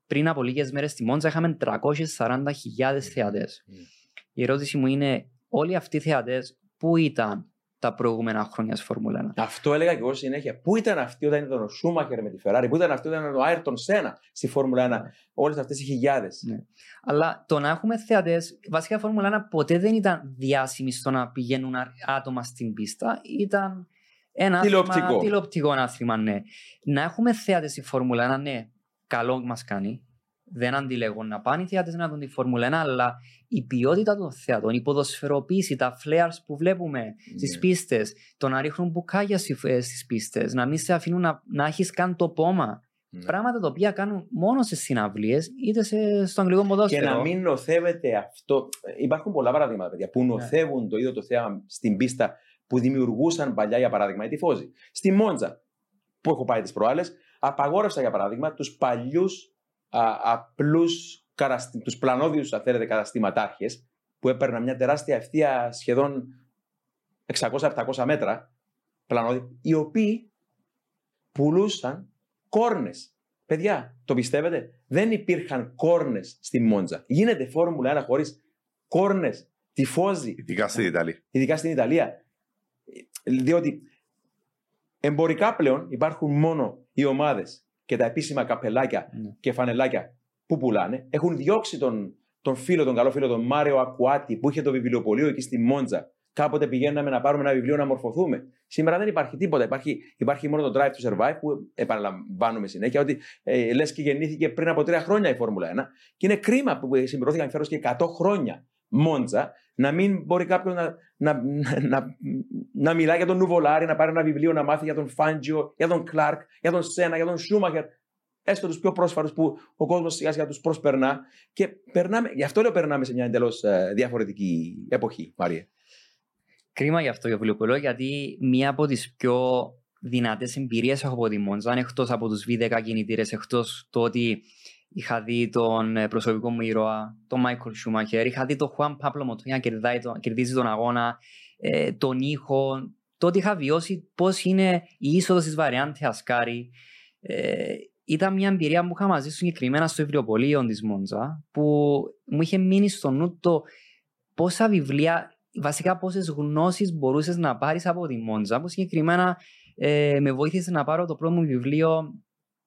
πριν από λίγες μέρες στη Μόντζα είχαμε 340.000 θεατές. Mm. Η ερώτηση μου είναι, όλοι αυτοί οι θεατές πού ήταν τα προηγούμενα χρόνια στη Φόρμουλα 1. Αυτό έλεγα και εγώ συνέχεια. Πού ήταν αυτοί όταν ήταν ο Σούμαχερ με τη Ferrari, πού ήταν αυτοί όταν ήταν ο Άιρτον Σένα στη Φόρμουλα 1, όλες αυτές οι χιλιάδες. Ναι. Αλλά το να έχουμε θεατές, βασικά η Φόρμουλα 1 ποτέ δεν ήταν διάσημη στο να πηγαίνουν άτομα στην πίστα. Ήταν ένα τηλεοπτικό. τηλεοπτικό άθλημα, ναι. Να έχουμε θέατε στη Φόρμουλα 1, ναι, καλό μας κάνει. Δεν αντιλέγω να πάνε οι θεάτες να δουν τη Φόρμουλα 1, αλλά η ποιότητα των θεατών, η ποδοσφαιροποίηση, τα flares που βλέπουμε yeah. στι πίστες, το να ρίχνουν μπουκάλια στι ε, πίστες, να μην σε αφήνουν να, να έχεις καν το πόμα. Yeah. Πράγματα τα οποία κάνουν μόνο σε συναυλίες είτε σε, στο αγγλικό ποδόσφαιρο. Και να μην νοθεύεται αυτό. Υπάρχουν πολλά παραδείγματα παιδιά, που νοθεύουν yeah. το ίδιο το θέαμα στην πίστα που δημιουργούσαν παλιά για παράδειγμα οι τυφώζοι. Στη Μόντζα, που έχω πάει τις προάλλες, απαγόρευσα για παράδειγμα τους παλιούς απλούς τους πλανόδιους, αν θέλετε, καταστηματάρχες που έπαιρναν μια τεράστια ευθεία σχεδόν 600-700 μέτρα, πλανόδι, οι οποίοι πουλούσαν κόρνες. Παιδιά, το πιστεύετε, δεν υπήρχαν κόρνες στη Μόντζα. Γίνεται φόρμουλα 1 χωρίς κόρνες, τυφώζει. Ειδικά στην Ιταλία. Ειδικά στην Ιταλία. Διότι Εμπορικά πλέον υπάρχουν μόνο οι ομάδες και τα επίσημα καπελάκια mm. και φανελάκια που πουλάνε. Έχουν διώξει τον, τον φίλο, τον καλό φίλο, τον Μάριο Ακουάτη, που είχε το βιβλιοπωλείο εκεί στη Μόντζα. Κάποτε πηγαίναμε να πάρουμε ένα βιβλίο να μορφωθούμε. Σήμερα δεν υπάρχει τίποτα. Υπάρχει, υπάρχει μόνο το Drive to Survive που επαναλαμβάνουμε συνέχεια ότι ε, λες και γεννήθηκε πριν από τρία χρόνια η Φόρμουλα 1. Και είναι κρίμα που συμπληρώθηκαν φέρος και 100 χρόνια Μόντζα, να μην μπορεί κάποιο να, να, να, να μιλάει για τον Νουβολάρη, να πάρει ένα βιβλίο να μάθει για τον Φάντζιο, για τον Κλάρκ, για τον Σένα, για τον Σούμαχερ. Έστω τους πιο πρόσφατου που ο κόσμος σιγά σιγά τους προσπερνά. Και περνάμε, γι' αυτό λέω περνάμε σε μια εντελώς διαφορετική εποχή, Μαρία. Κρίμα γι' αυτό για βιβλιοπολό, γιατί μία από τις πιο δυνατές εμπειρίες έχω από τη Μόντζα, εκτός από τους V10 κινητήρες, εκτός το ότι είχα δει τον ε, προσωπικό μου ήρωα, τον Μάικλ Σούμαχερ, είχα δει τον Χουάν Πάπλο Μοτόνια να κερδίζει τον αγώνα, ε, τον ήχο, το ότι είχα βιώσει πώς είναι η είσοδος της Βαριάντη Ασκάρη. Ε, ήταν μια εμπειρία που είχα μαζί συγκεκριμένα στο βιβλιοπωλείο της Μόντζα, που μου είχε μείνει στο νου το πόσα βιβλία, βασικά πόσες γνώσεις μπορούσες να πάρεις από τη Μόντζα, που συγκεκριμένα ε, με βοήθησε να πάρω το πρώτο μου βιβλίο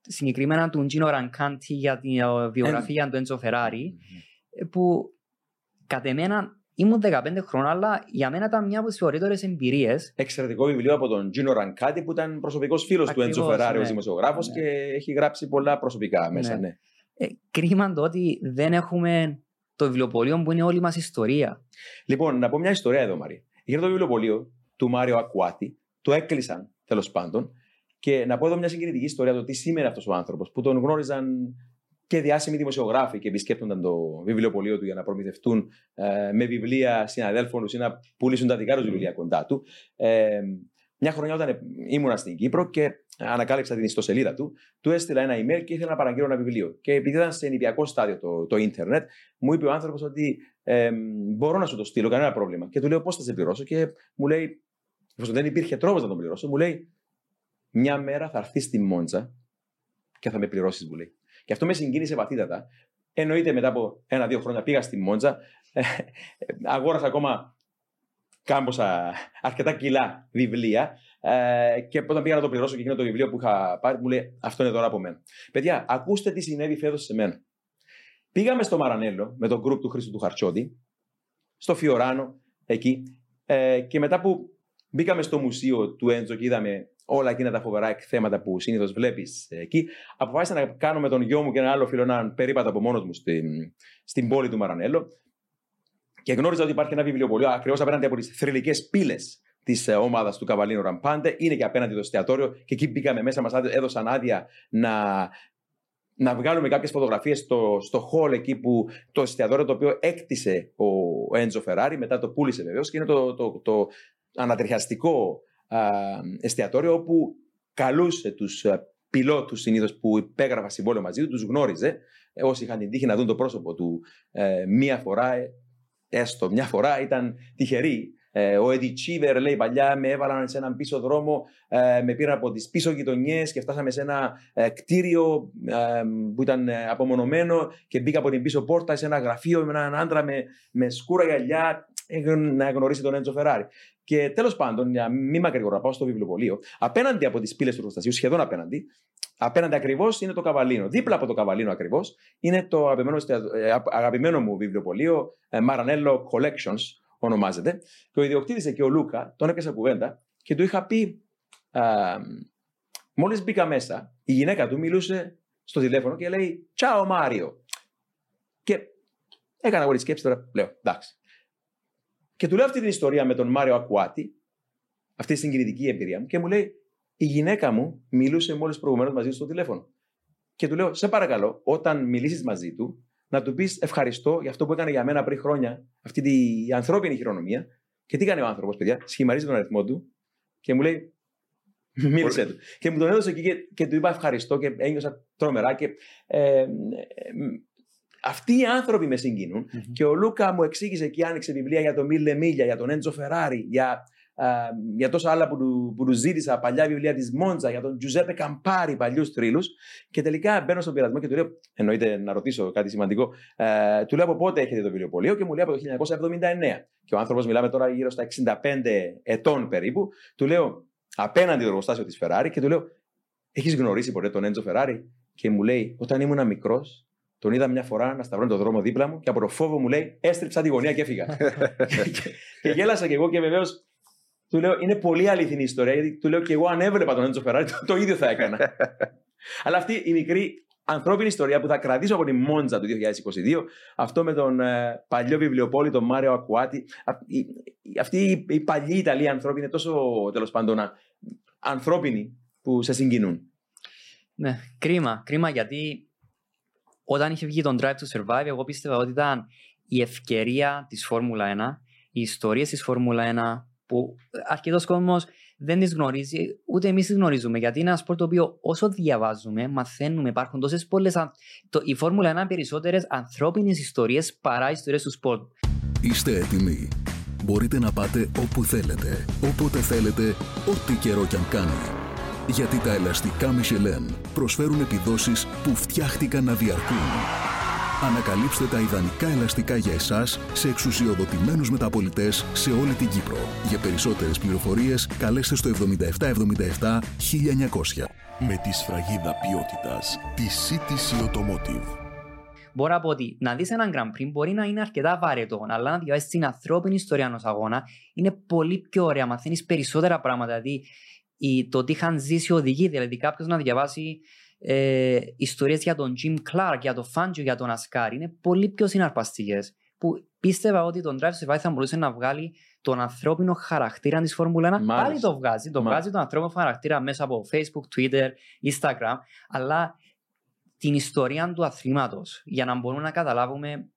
συγκεκριμένα του Τζίνο Ρανκάντι για τη βιογραφία του Έντζο Φεράρι, που κατ' εμένα ήμουν 15 χρόνια, αλλά για μένα ήταν μια από τις ωραίτερε εμπειρίες. Εξαιρετικό βιβλίο από τον Τζίνο Ρανκάντι, που ήταν προσωπικός φίλος του Έντζο Φεράρι, ναι. ως δημοσιογράφος ναι. και έχει γράψει πολλά προσωπικά μέσα. Ναι. ναι. Ε, κρίμα το ότι δεν έχουμε το βιβλιοπωλείο που είναι όλη μας ιστορία. Λοιπόν, να πω μια ιστορία εδώ, Μαρία. Για το βιβλιοπωλείο του Μάριο Ακουάτη, το έκλεισαν τέλος πάντων και να πω εδώ μια συγκινητική ιστορία το τι σήμαινε αυτός ο άνθρωπος που τον γνώριζαν και διάσημοι δημοσιογράφοι και επισκέπτονταν το βιβλιοπωλείο του για να προμηθευτούν ε, με βιβλία συναδέλφων τους ή να πουλήσουν τα δικά τους βιβλία κοντά του. Ε, μια χρονιά όταν ήμουνα στην Κύπρο και ανακάλυψα την ιστοσελίδα του, του έστειλα ένα email και ήθελα να παραγγείλω ένα βιβλίο. Και επειδή ήταν σε νηπιακό στάδιο το, το ίντερνετ, μου είπε ο άνθρωπος ότι ε, μπορώ να σου το στείλω, κανένα πρόβλημα. Και του λέω πώς θα σε πληρώσω. Και μου λέει, εφόσον δεν υπήρχε τρόπος να τον πληρώσω, μου λέει μια μέρα θα έρθεις στη Μόντζα και θα με πληρώσεις, μου λέει. Και αυτό με συγκίνησε βαθύτατα. Εννοείται μετά από ένα-δύο χρόνια πήγα στη Μόντζα, ε, αγόρασα ακόμα κάμποσα αρκετά κιλά βιβλία ε, και όταν πήγα να το πληρώσω και εκείνο το βιβλίο που είχα πάρει, μου λέει Αυτό είναι τώρα από μένα. Παιδιά, ακούστε τι συνέβη φέτος σε μένα. Πήγαμε στο Μαρανέλο με τον γκρουπ του Χρήστου του Χαρτσόντι, στο Φιωράνο, εκεί, ε, και μετά που μπήκαμε στο μουσείο του Έντζο και είδαμε όλα εκείνα τα φοβερά εκθέματα που συνήθως βλέπεις εκεί. Αποφάσισα να κάνω με τον γιο μου και ένα άλλο φίλο έναν περίπατο από μόνος μου στην, στην πόλη του Μαρανέλο. Και γνώριζα ότι υπάρχει ένα βιβλιοπωλείο ακριβώς απέναντι από τις θρηλυκές πύλες της ε, ομάδας του Καβαλίνου Ραμπάντε. Είναι και απέναντι το εστιατόριο και εκεί μπήκαμε μέσα, μας έδωσαν άδεια να, να βγάλουμε κάποιες φωτογραφίες στο, στο hall εκεί που το εστιατόριο το οποίο έκτισε ο Έντζο Φεράρι, μετά το πούλησε βεβαίως και είναι το, το, το, ανατριχιαστικό εστιατόριο όπου καλούσε τους πιλότους συνήθως που υπέγραφα συμβόλαιο μαζί του, τους γνώριζε. Όσοι είχαν την τύχη να δουν το πρόσωπο του ε, μία φορά, ε, έστω μια φορά, ήταν τυχεροί. Ε, ο Eddie Cheever λέει παλιά με έβαλαν σε έναν πίσω δρόμο, με πήραν από τις πίσω γειτονιές και φτάσαμε σε ένα κτίριο που ήταν απομονωμένο και μπήκα από την πίσω πόρτα σε ένα γραφείο με έναν άντρα με, με σκούρα γυαλιά να γνωρίσει τον Έντζο Φεράρι. Και τέλος πάντων, για μη μακρηγορά, πάω στο βιβλιοπωλείο. Απέναντι από τις πύλες του εργοστασίου, σχεδόν απέναντι, απέναντι ακριβώς είναι το Καβαλίνο. Δίπλα από το Καβαλίνο ακριβώς είναι το αγαπημένο, ε, αγαπημένο μου βιβλιοπωλείο, ε, Maranello Collections ονομάζεται. Και ο ιδιοκτήτης εκεί, ο Λούκα, τον έπιασα κουβέντα και του είχα πει. Μόλις μπήκα μέσα, η γυναίκα του μιλούσε στο τηλέφωνο και λέει Τσάο Μάριο. Και έκανα εγώ τη σκέψη τώρα, λέω εντάξει. Και του λέω αυτή την ιστορία με τον Μάριο Ακουάτη, αυτή τη συγκινητική εμπειρία μου, και μου λέει: Η γυναίκα μου μιλούσε μόλις προηγουμένως μαζί του στο τηλέφωνο. Και του λέω: Σε παρακαλώ, όταν μιλήσεις μαζί του, να του πεις ευχαριστώ για αυτό που έκανε για μένα πριν χρόνια, αυτή τη ανθρώπινη χειρονομία. Και τι κάνει ο άνθρωπος, παιδιά, σχημαρίζει τον αριθμό του και μου λέει: Μίλησε του. Και μου τον έδωσε εκεί και, και, του είπα ευχαριστώ και ένιωσα τρομερά. Και, ε, ε, αυτοί οι άνθρωποι με συγκινουν mm-hmm. Και ο Λούκα μου εξήγησε και άνοιξε βιβλία για τον Μίλε Μίλια, για τον Έντζο Φεράρι, για, α, για τόσα άλλα που του, που του ζήτησα, παλιά βιβλία της Μόντζα, για τον Τζουζέπε Καμπάρι, παλιούς τρίλου. Και τελικά μπαίνω στον πειρασμό και του λέω: Εννοείται να ρωτήσω κάτι σημαντικό. Ε, του λέω από πότε έχετε το βιβλιοπωλείο και μου λέει από το 1979. Και ο άνθρωπος, μιλάμε τώρα γύρω στα 65 ετών περίπου, του λέω απέναντι το εργοστάσιο της Φεράρι και του λέω: Έχεις γνωρίσει ποτέ τον Έντζο Φεράρι; Και μου λέει: Όταν ήμουν μικρός, τον είδα μια φορά να σταυρώνει τον δρόμο δίπλα μου και από το φόβο μου λέει: Έστριψα τη γωνία και έφυγα. και, και γέλασα κι εγώ και βεβαίως του λέω: Είναι πολύ αληθινή ιστορία γιατί του λέω και εγώ αν έβλεπα τον Έντζο Φεράρι το, το ίδιο θα έκανα. Αλλά αυτή η μικρή ανθρώπινη ιστορία που θα κρατήσω από τη Μόντζα του 2022. Αυτό με τον ε, παλιό βιβλιοπόλη, τον Μάριο Ακουάτη. Α- η- η- Αυτοί οι, οι παλιοί Ιταλοί ανθρώποι είναι τόσο τέλος πάντων α- ανθρώπινοι που σε συγκινούν. Ναι, κρίμα. Κρίμα γιατί όταν είχε βγει τον Drive to Survive, εγώ πίστευα ότι ήταν η ευκαιρία της Φόρμουλα 1, οι ιστορίες της Φόρμουλα 1 που αρκετός κόσμος δεν τις γνωρίζει, ούτε εμείς τις γνωρίζουμε. Γιατί είναι ένα σπορ το οποίο όσο διαβάζουμε, μαθαίνουμε, υπάρχουν τόσες πολλές... αν- Το, η Φόρμουλα 1 είναι περισσότερες ανθρώπινες ιστορίες παρά ιστορίες του σπορ. Είστε έτοιμοι. Μπορείτε να πάτε όπου θέλετε, όποτε θέλετε, ό,τι καιρό κι αν κάνει. Γιατί τα ελαστικά Michelin προσφέρουν επιδόσεις που φτιάχτηκαν να διαρκούν. Ανακαλύψτε τα ιδανικά ελαστικά για εσάς σε εξουσιοδοτημένους μεταπολιτές σε όλη την Κύπρο. Για περισσότερες πληροφορίες καλέστε στο 7777 1900. Με τη σφραγίδα ποιότητας της CTC Automotive. Μπορώ να πω ότι να δεις έναν Grand Prix μπορεί να είναι αρκετά βαρετό, αλλά να διαβάσεις την ανθρώπινη ιστορία ενός αγώνα είναι πολύ πιο ωραία. Μαθαίνεις περισσότερα πράγματα. Δηλαδή, η, το τι είχαν ζήσει οι οδηγοί, δηλαδή κάποιος να διαβάσει ε, ιστορίες για τον Jim Clark, για τον Fangio, για τον Ασκάρ, είναι πολύ πιο συναρπαστικές. Που πίστευα ότι τον Drive to Survive θα μπορούσε να βγάλει τον ανθρώπινο χαρακτήρα της Φόρμουλα 1. Πάλι Μάλιστα. το βγάζει. Το Μάλιστα. βγάζει τον ανθρώπινο χαρακτήρα μέσα από Facebook, Twitter, Instagram, αλλά την ιστορία του αθλήματος για να μπορούμε να καταλάβουμε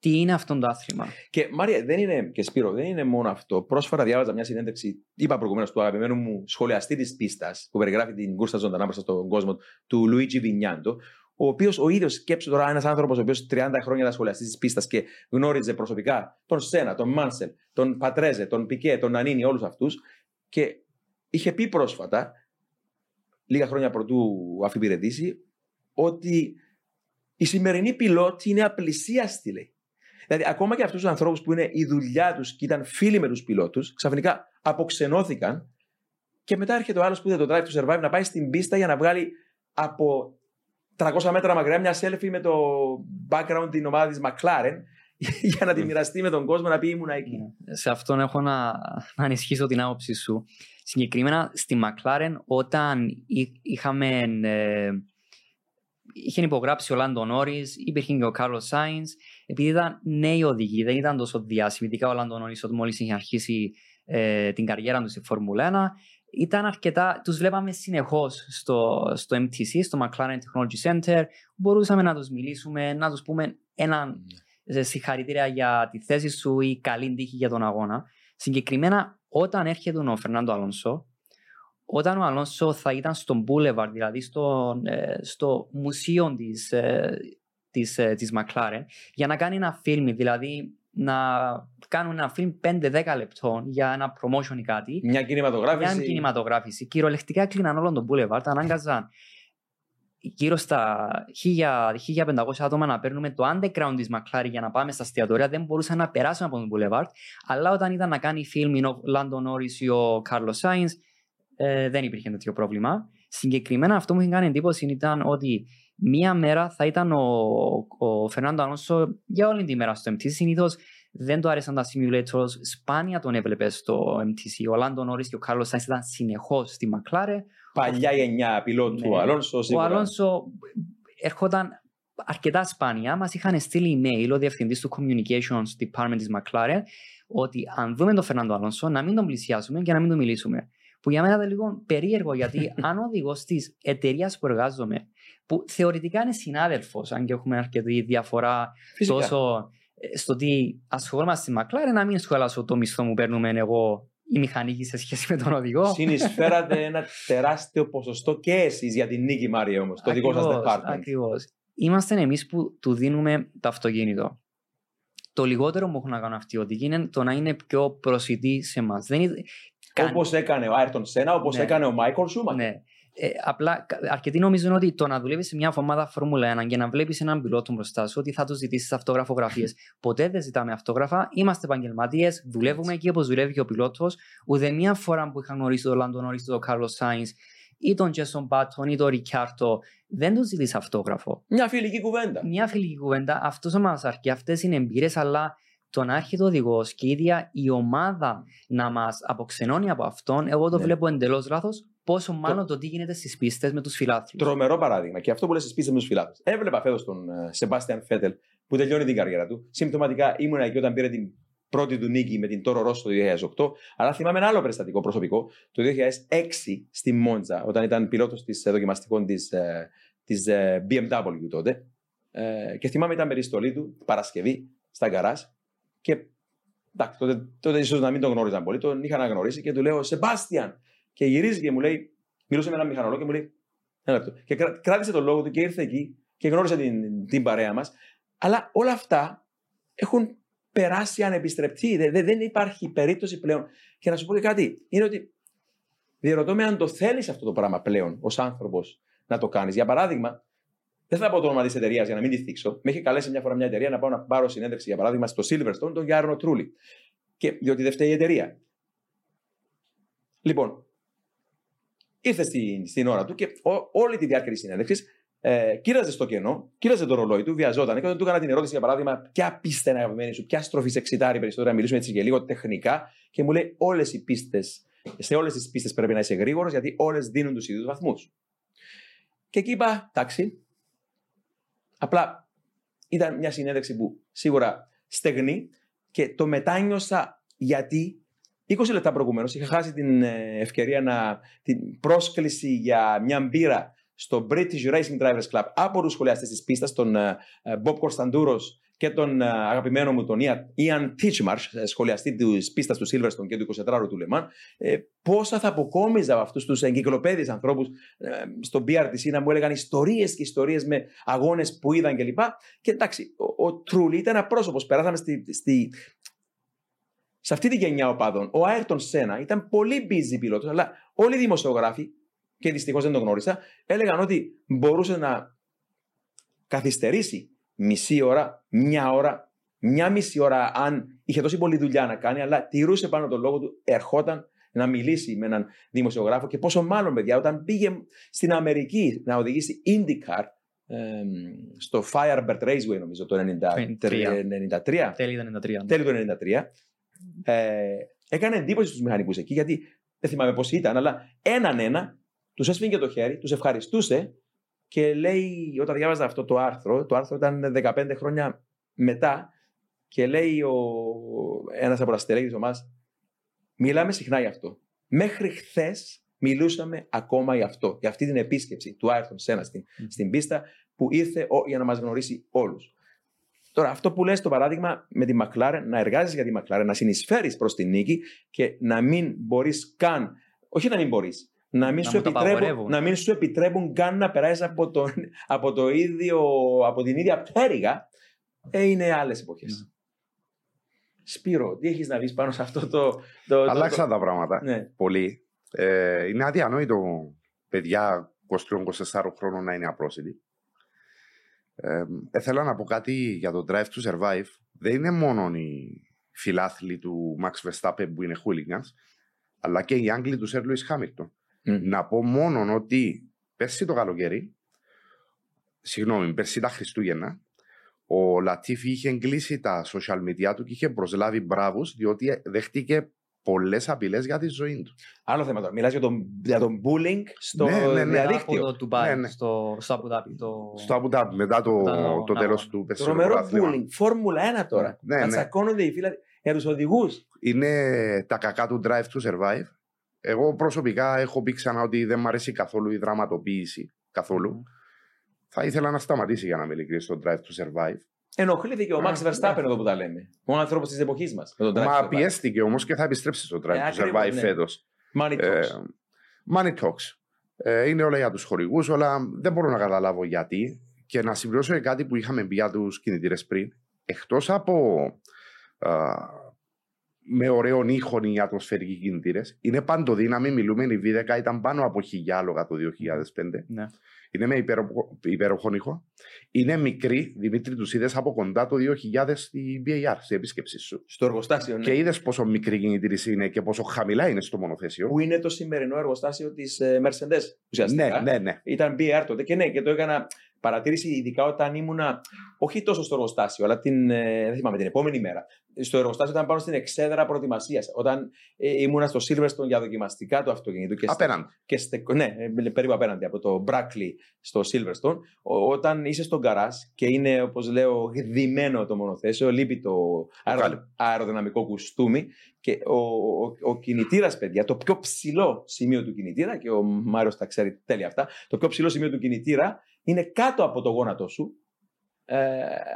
τι είναι αυτό το άθλημα; Και Μάρια, δεν είναι, και Σπύρο, δεν είναι μόνο αυτό. Πρόσφατα διάβαζα μια συνέντευξη, είπα προηγουμένως του αγαπημένου μου σχολιαστή της πίστας, που περιγράφει την κούρσα ζωντανά μπροστά στον κόσμο, του Λουίτζι Βινιάντο, ο οποίος ο ίδιος, σκέψου τώρα, ένας άνθρωπος ο οποίος 30 χρόνια ήταν σχολιαστής της πίστας και γνώριζε προσωπικά τον Σένα, τον Μάνσελ, τον Πατρέζε, τον Πικέ, τον Νανίνι, όλους αυτούς. Και είχε πει πρόσφατα, λίγα χρόνια πρωτού αφιπηρετήσει, ότι η σημερινή πιλότη είναι απλησίαστη, λέει. Δηλαδή, ακόμα και αυτούς τους ανθρώπους που είναι η δουλειά τους και ήταν φίλοι με τους πιλότους, ξαφνικά αποξενώθηκαν και μετά έρχεται ο άλλος που είδε το drive to survive να πάει στην πίστα για να βγάλει από 300 μέτρα μακριά μια selfie με το background την ομάδα της McLaren για να τη μοιραστεί με τον κόσμο να πει ήμουν εκεί. Σε αυτόν έχω να, να ανισχύσω την άποψη σου. Συγκεκριμένα στη McLaren όταν εί- είχαμε... Ε, είχε υπογράψει ο Λάντο Νόρι, υπήρχε και ο Κάρλος Σάινς, επειδή ήταν νέοι οδηγοί, δεν ήταν τόσο διάσημοι. Ειδικά ο Λάντο Νόρι, όταν μόλις είχε αρχίσει ε, την καριέρα του στη Φόρμουλα 1, ήταν αρκετά, τους βλέπαμε συνεχώς στο, στο MTC, στο McLaren Technology Center, μπορούσαμε να τους μιλήσουμε, να τους πούμε έναν ε, συγχαρητήρια για τη θέση σου ή καλή τύχη για τον αγώνα. Συγκεκριμένα, όταν έρχεται ο Φερνάντο Αλόνσο, όταν ο Αλόνσο θα ήταν στο Boulevard, δηλαδή στο, ε, στο μουσείο της, ε, της, ε, της McLaren, για να κάνει ένα φιλμ, δηλαδή να κάνουν ένα φιλμ 5-10 λεπτών για ένα promotion ή κάτι, Μια κινηματογράφηση. μια κινηματογράφηση. Κυριολεκτικά κλείναν όλον τον Boulevard, ανάγκαζαν γύρω στα 1000 1500 άτομα να παίρνουμε το underground της McLaren για να πάμε στα εστιατόρια. Δεν μπορούσαν να περάσουν από τον Boulevard. Αλλά όταν ήταν να κάνει φιλμ ο Λάντο Νόρις ή ο Carlos Sainz, ε, δεν υπήρχε τέτοιο πρόβλημα. Συγκεκριμένα αυτό που είχε κάνει εντύπωση ήταν ότι μία μέρα θα ήταν ο, ο Φερνάντο Αλόνσο για όλη τη μέρα στο MTC. Συνήθως δεν του άρεσαν τα simulators, σπάνια τον έβλεπε στο MTC. Ο Λάντο Νόρις και ο Carlos Sainz ήταν συνεχώς στη McLaren. Παλιά γενιά πιλότου Ναι. ο Αλόνσο. Ο σίγουρα. Αλόνσο έρχονταν αρκετά σπάνια. Μας είχαν στείλει email ο διευθυντής του Communications Department της McLaren ότι αν δούμε τον Φερνάντο Αλόνσο να μην τον πλησιάσουμε και να μην τον μιλήσουμε. Που για μένα ήταν λίγο περίεργο γιατί αν ο οδηγός της εταιρείας που εργάζομαι, που θεωρητικά είναι συνάδελφος, αν και έχουμε αρκετή διαφορά Φυσικά. τόσο ε, στο τι ασχολούμαστε στη McLaren, να μην σχολάσω το μισθό μου παίρνουμε εγώ η μηχανική σε σχέση με τον οδηγό. Συνεισφέρατε ένα τεράστιο ποσοστό και εσείς για την νίκη, Μάρια όμως. Το δικό σας Ακριβώς, department. Ακριβώς. Είμαστε εμείς που του δίνουμε το αυτοκίνητο. Το λιγότερο που έχουν να κάνουν αυτοί οι οδηγοί είναι το να είναι πιο προσιτοί σε εμάς. Δεν είναι... καν- Όπως έκανε ο Άιρτον Σένα, όπως Ναι. έκανε ο Μάικολ Σούμαν. Ναι. Ε, απλά κα- αρκετοί νομίζουν ότι το να δουλεύεις σε μια ομάδα Φόρμουλα 1 και να βλέπεις έναν πιλότο μπροστά σου, ότι θα του ζητήσεις αυτογραφογραφίες. Ποτέ δεν ζητάμε αυτόγραφα. Είμαστε επαγγελματίες, δουλεύουμε εκεί όπως δουλεύει και ο πιλότος. Ούτε μία φορά που είχα γνωρίσει τον Λάντο Νόρις, τον Κάρλος Σάινς ή τον Τζέσον Μπάτον ή τον Ρικιάρτο, δεν τους ζητήσει αυτόγραφο. Μια φιλική κουβέντα. Μια φιλική κουβέντα, αυτός μας αρκεί. Αυτές είναι εμπειρίες, αλλά το να έρχεται ο οδηγός και η ίδια η ομάδα να μας αποξενώνει από αυτόν, εγώ το Ναι. βλέπω εντελώς λάθος. Πόσο μάλλον το τι γίνεται στις πίστες με τους φιλάθλους. Τρομερό παράδειγμα. Και αυτό που λες στις πίστες με τους φιλάθλους. Έβλεπα φέτος τον Σεμπάστιαν Φέτελ που τελειώνει την καριέρα του. Συμπτωματικά ήμουν εκεί όταν πήρε την πρώτη του νίκη με την Τόρο Ρώσο το 2008. Αλλά θυμάμαι ένα άλλο περιστατικό προσωπικό το 2006 στη Μόντζα, όταν ήταν πιλότος της δοκιμαστικών της της ε, BMW τότε. Ε, και θυμάμαι ήταν περιστολή του Παρασκευή στα γκαράζ. Και εντάξει, τότε, τότε ίσως να μην τον γνώριζαν πολύ, τον είχα αναγνωρίσει και του λέω Σεμπάστιαν. Και γυρίζει και μου λέει, μιλούσε με έναν μηχανολόγο και μου λέει ένα λεπτό. Και κράτησε τον λόγο του και ήρθε εκεί και γνώρισε την, την παρέα μας. Αλλά όλα αυτά έχουν περάσει ανεπιστρεπτή. Δεν, δεν υπάρχει περίπτωση πλέον. Και να σου πω και κάτι. Είναι ότι διερωτώ με αν το θέλεις αυτό το πράγμα πλέον ως άνθρωπος να το κάνεις. Για παράδειγμα, δεν θα πω το όνομα της εταιρείας για να μην τη θίξω. Με έχει καλέσει μια φορά μια εταιρεία να πάω να πάρω συνέντευξη, για παράδειγμα, στο Silverstone, τον Γιάρνο Τρούλη. Και διότι δεν φταίει η εταιρεία. Λοιπόν, ήρθε στην, στην ώρα του και ό, όλη τη διάρκεια της συνέντευξης ε, κοίταζε στο κενό, κοίταζε το ρολόι του, βιαζόταν. Και όταν του έκανα την ερώτηση, για παράδειγμα, ποια πίστα είναι αγαπημένη σου, ποια στροφή σε εξητάρει περισσότερο, να μιλήσουμε έτσι και λίγο τεχνικά, και μου λέει όλες οι πίστες, σε όλες τις πίστες πρέπει να είσαι γρήγορος, γιατί όλες δίνουν τους ίδιους βαθμούς. Και εκεί είπα, εντάξει. Απλά ήταν μια συνέντευξη που σίγουρα στεγνή και το μετάνιωσα γιατί 20 λεπτά προηγουμένως είχα χάσει την ε, ευκαιρία να. την πρόσκληση για μια μπύρα στο British Racing Drivers Club από τους σχολιαστές της πίστας, τον ε, ε, Bob Κωνσταντούρος και τον αγαπημένο μου τον Ian Titchmarsh, σχολιαστή της πίστας του Silverstone και του 24ου του Λεμάν, πόσα θα αποκόμιζα από αυτούς τους εγκυκλοπαίδει ανθρώπους στο BRTC να μου έλεγαν ιστορίες και ιστορίες με αγώνες που είδαν κλπ. Και, και εντάξει, ο, ο Τρούλη ήταν ένα πρόσωπος. Περάσαμε στη, στη, σε αυτή τη γενιά οπαδών. Ο Άιρτον Σένα ήταν πολύ busy πιλότος, αλλά όλοι οι δημοσιογράφοι, και δυστυχώς δεν τον γνώρισα, έλεγαν ότι μπορούσε να καθυστερήσει μισή ώρα, μια ώρα, μια μισή ώρα, αν είχε τόση πολλή δουλειά να κάνει, αλλά τηρούσε πάνω τον λόγο του, ερχόταν να μιλήσει με έναν δημοσιογράφο και πόσο μάλλον, παιδιά, όταν πήγε στην Αμερική να οδηγήσει IndyCar, στο Firebird Raceway νομίζω το 1993. Τέλη του 93. Τέλη του 93. Ε, έκανε εντύπωση στους μηχανικούς εκεί γιατί δεν θυμάμαι πώς ήταν αλλά έναν ένα τους έσφυγε το χέρι, τους ευχαριστούσε και λέει όταν διάβαζα αυτό το άρθρο, το άρθρο ήταν 15 χρόνια μετά και λέει ο, ένας από τα στελέχη μας μιλάμε συχνά γι' αυτό. Μέχρι χθες μιλούσαμε ακόμα γι' αυτό, για αυτή την επίσκεψη του Άιρθον Σένα στην, στην πίστα που ήρθε ο, για να μας γνωρίσει όλους. Τώρα, αυτό που λες το παράδειγμα με τη Μακλάρεν, να εργάζεσαι για τη Μακλάρεν, να συνεισφέρεις προς την νίκη και να μην μπορείς καν, όχι να μην μπορείς, να μην, Να σου μου τα επιτρέπουν, απαγορεύουν. να μην σου επιτρέπουν καν να περάσεις από, το, από, το ίδιο, από την ίδια πτέρυγα, ε, είναι άλλες εποχές. Ναι. Σπύρο, τι έχεις να δει πάνω σε αυτό το. το, το, Αλλάξαν τα πράγματα Ναι. πολύ. Ε, είναι αδιανόητο παιδιά 23-24 χρόνων να είναι απρόσιτοι. Ε, ήθελα να πω κάτι για το Drive to Survive. Δεν είναι μόνο οι φιλάθλοι του Max Verstappen που είναι hooligans, αλλά και οι Άγγλοι του Sir Lewis Hamilton. Μμ. Να πω μόνο ότι πέρσι το καλοκαίρι, συγγνώμη, πέρσι τα Χριστούγεννα, ο Λατίφ είχε εγκλείσει τα social media του και είχε προσλάβει μπράβους διότι δέχτηκε πολλές απειλές για τη ζωή του. Άλλο θέμα τώρα. Μιλάς για τον, για τον bullying στο Ναι, ναι, ναι. Από διαδίκτυο. το Dubai, Ναι, ναι. στο, στο Abu Dhabi. Το... Στο Abu Dhabi, μετά το, Ήταν ο- το να, τέλος ναι. του περσινού Τρομερό πρωταθλήματος. bullying. Φόρμουλα 1 τώρα. Ναι, να ναι. τσακώνονται οι φίλοι για τους οδηγούς. Είναι τα κακά του Drive to Survive. Εγώ προσωπικά έχω πει ξανά ότι δεν μου αρέσει καθόλου η δραματοποίηση. Καθόλου. Θα ήθελα να σταματήσει για να είμαι ειλικρινής στο Drive to Survive. Ενοχλήθηκε ο Α, Max Verstappen εδώ που τα λέμε. Ο άνθρωπο της εποχής μας. Με τον Drive to Μα Survive. πιέστηκε όμως και θα επιστρέψει στο Drive Ε, to ακριβώς, Survive ναι. φέτος. Money Ε, talks. money talks. Ε, είναι όλα για τους χορηγούς, αλλά δεν μπορώ να καταλάβω γιατί. Και να συμπληρώσω και κάτι που είχαμε πει για τους κινητήρες πριν. Εκτός από α, με ωραίων ήχων οι ατμοσφαιρικοί κινητήρες, είναι παντοδύναμη. Μιλούμε, η V10 ήταν πάνω από χιλιάλογα το 2005. Ναι. Είναι με υπέροχο, υπέροχο ήχο. Είναι μικρή. Δημήτρη, τους είδες από κοντά το 2000 στη BAR, στην επίσκεψή σου. Στο εργοστάσιο. Ναι. Και είδες πόσο μικρή κινητήρηση είναι και πόσο χαμηλά είναι στο μονοθέσιο. Που είναι το σημερινό εργοστάσιο της Mercedes. Ουσιαστικά. Ναι, ναι, ναι. Ήταν BR τότε και ναι, και το έκανα παρατήρηση, ειδικά όταν ήμουνα, όχι τόσο στο εργοστάσιο, αλλά την, ε, δεν θυμάμαι, την επόμενη μέρα. Στο εργοστάσιο ήταν πάνω στην εξέδρα προετοιμασίας. Όταν ε, ήμουνα στο Silverstone για δοκιμαστικά του αυτοκινήτου. Και στε- Απέναντι. και στε, ναι, ε, περίπου απέναντι από το Brackley στο Silverstone. Ο- όταν είσαι στον καράζ και είναι, όπως λέω, γδυμένο το μονοθέσιο, λείπει το αερο, κάλυπ. αεροδυναμικό κουστούμι και ο, ο, ο κινητήρας, παιδιά, το πιο ψηλό σημείο του κινητήρα, και ο Μάριος τα ξέρει τέλεια αυτά, το πιο ψηλό σημείο του κινητήρα είναι κάτω από το γόνατό σου. Ε,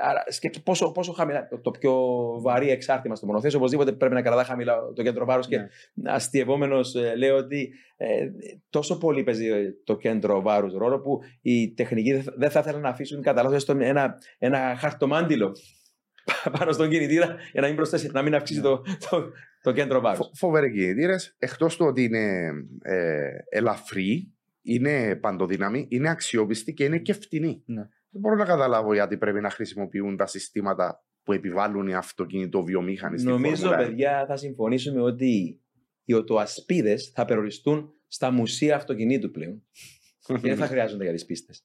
άρα σκέψου πόσο, πόσο χαμηλά, το, το πιο βαρύ εξάρτημα στο μονοθέσιο, οπωσδήποτε πρέπει να κρατά χαμηλά το κέντρο βάρου και Ναι. αστειευόμενος λέω ότι ε, τόσο πολύ παίζει το κέντρο βάρους ρόλο που οι τεχνικοί δεν θα- δεν θα ήθελαν να αφήσουν κατά λάθος έστω ένα, ένα χαρτομάντιλο πάνω στον κινητήρα για να μην προσθέσει, να μην αυξήσει το, το, το κέντρο βάρους. Φο- Φοβεροί κινητήρες. Εκτός του ότι είναι ε, ελαφρύ, είναι παντοδύναμη, είναι αξιόπιστη και είναι και φτηνή. Ναι. Δεν μπορώ να καταλάβω γιατί πρέπει να χρησιμοποιούν τα συστήματα που επιβάλλουν οι αυτοκινητοβιομήχανοι στην Νομίζω, Φόρμουλα 1. παιδιά, θα συμφωνήσουμε ότι οι οτοασπίδες θα περιοριστούν στα μουσεία αυτοκινήτου πλέον. και δεν θα χρειάζονται για τις πίστες.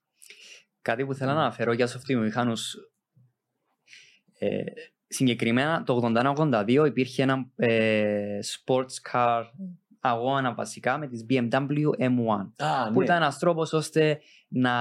Κάτι που θέλω να αναφέρω για τους αυτοκινητομηχάνου. Ε, συγκεκριμένα το 81-82 υπήρχε ένα ε, sports car αγώνα βασικά με τις BMW M1 Α, που ναι. ήταν ένας τρόπος ώστε να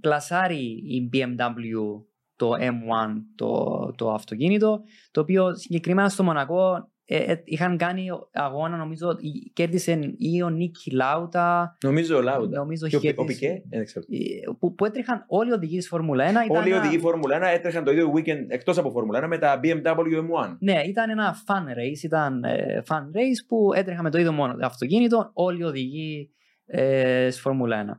πλασάρει η BMW το M1 το, το αυτοκίνητο το οποίο συγκεκριμένα στο Μονακό ε, ε, είχαν κάνει αγώνα νομίζω η- κέρδισε ή ο Νίκη Λάουτα Νομίζω ο Λάουντα. νομίζω Και ο, είχε Πι- ο κερδίσει- Πικέ, ε, δεν ξέρω. ε, που, που έτρεχαν όλοι οι οδηγοί της Φόρμουλα 1. Ήταν Όλοι οι ένα- οδηγοί Φόρμουλα 1 έτρεχαν το ίδιο weekend εκτός από Φόρμουλα 1 με τα BMW M1. Ναι, ήταν ένα fan race, ήταν ε, fan race που έτρεχαν με το ίδιο μόνο αυτοκίνητο όλοι οι οδηγοί ε, στη Φόρμουλα 1.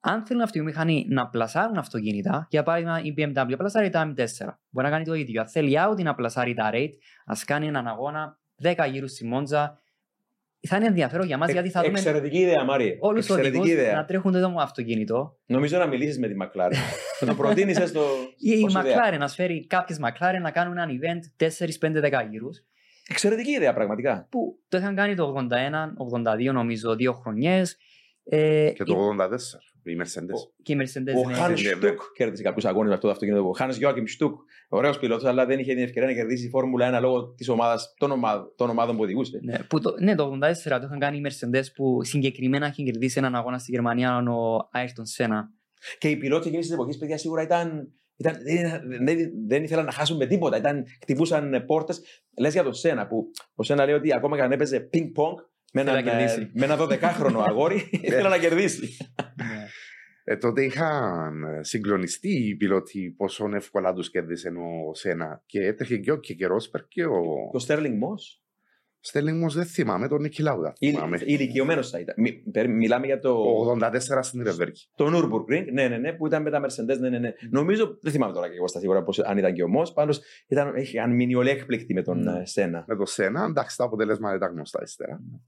Αν θέλουν αυτοί οι μηχανοί να πλασάρουν αυτοκίνητα, για παράδειγμα η BMW πλασάρει τα M4, μπορεί να κάνει το ίδιο. Αν θέλει η Audi να πλασάρει τα Rate, ας κάνει έναν αγώνα 10 γύρους στη Μόντζα. Θα είναι ενδιαφέρον για μας γιατί θα δούμε Εξαιρετική ιδέα, Μάρι. όλους τους οδηγούς Εξαιρετική ιδέα. να τρέχουν το ίδιο αυτοκίνητο. Νομίζω να μιλήσεις με τη McLaren. να το προτείνεις έστω. Ή η ως ιδέα. McLaren να σφέρει κάποιες McLaren να κάνουν ένα event 4-5-10 γύρους. Εξαιρετική ιδέα, πραγματικά. που το είχαν κάνει το 81, 82 νομίζω, δύο χρονιές. Ε, Και το 84, οι Mercedes. και οι Mercedes Ο ναι, Χάν ναι, ναι. Στουκ κέρδισε κάποιους αγώνες με αυτό το αυτοκίνητο. Ο Χάν Γιώακιμ Στουκ, ωραίος πιλότος, αλλά δεν είχε την ευκαιρία να κερδίσει η Φόρμουλα 1 λόγω της ομάδας, των, ομάδων, των ομάδων που οδηγούσε. ναι, που το, ναι, το 84 το είχαν κάνει οι Mercedes που συγκεκριμένα είχε κερδίσει έναν αγώνα στη Γερμανία ο Ayrton Senna. Και οι πιλότοι εκείνης της εποχής, παιδιά, σίγουρα ήταν. ήταν δεν, δεν, δεν ήθελαν να χάσουν με τίποτα. Ήταν, χτυπούσαν πόρτες. Λες για τον Σένα, που ο Σένα λέει ότι ακόμα και αν έπαιζε πινκ-πονγκ με Ήθελε έναν, να ε, κερδίσει. με ένα 12χρονο αγόρι, ήθελε να κερδίσει. ναι. Ε, τότε είχαν συγκλονιστεί οι πιλότοι πόσο εύκολα τους κέρδισε ο Σένα. Και έτρεχε και ο Κεκερόσπερ και ο Το Στέρλινγκ Μό, Στέλινγκ όμω δεν θυμάμαι, τον Νίκη Λάουδα. θυμάμαι. ηλικιωμένος θα ήταν. Μι- περι- Μιλάμε για το. Ο 84 στην Ρεβέρκη. Το Nürburgring, ναι, ναι, ναι, που ήταν με τα Mercedes, ναι, ναι, ναι. Νομίζω, δεν θυμάμαι τώρα και εγώ στα σίγουρα πώς, αν ήταν και ο Μος, πάντως ήταν, είχαν μείνει όλοι έκπληκτοι με τον Ναι. ε, Σένα. Με το Σένα, εντάξει, τα αποτελέσματα ήταν γνωστά ύστερα. Mm.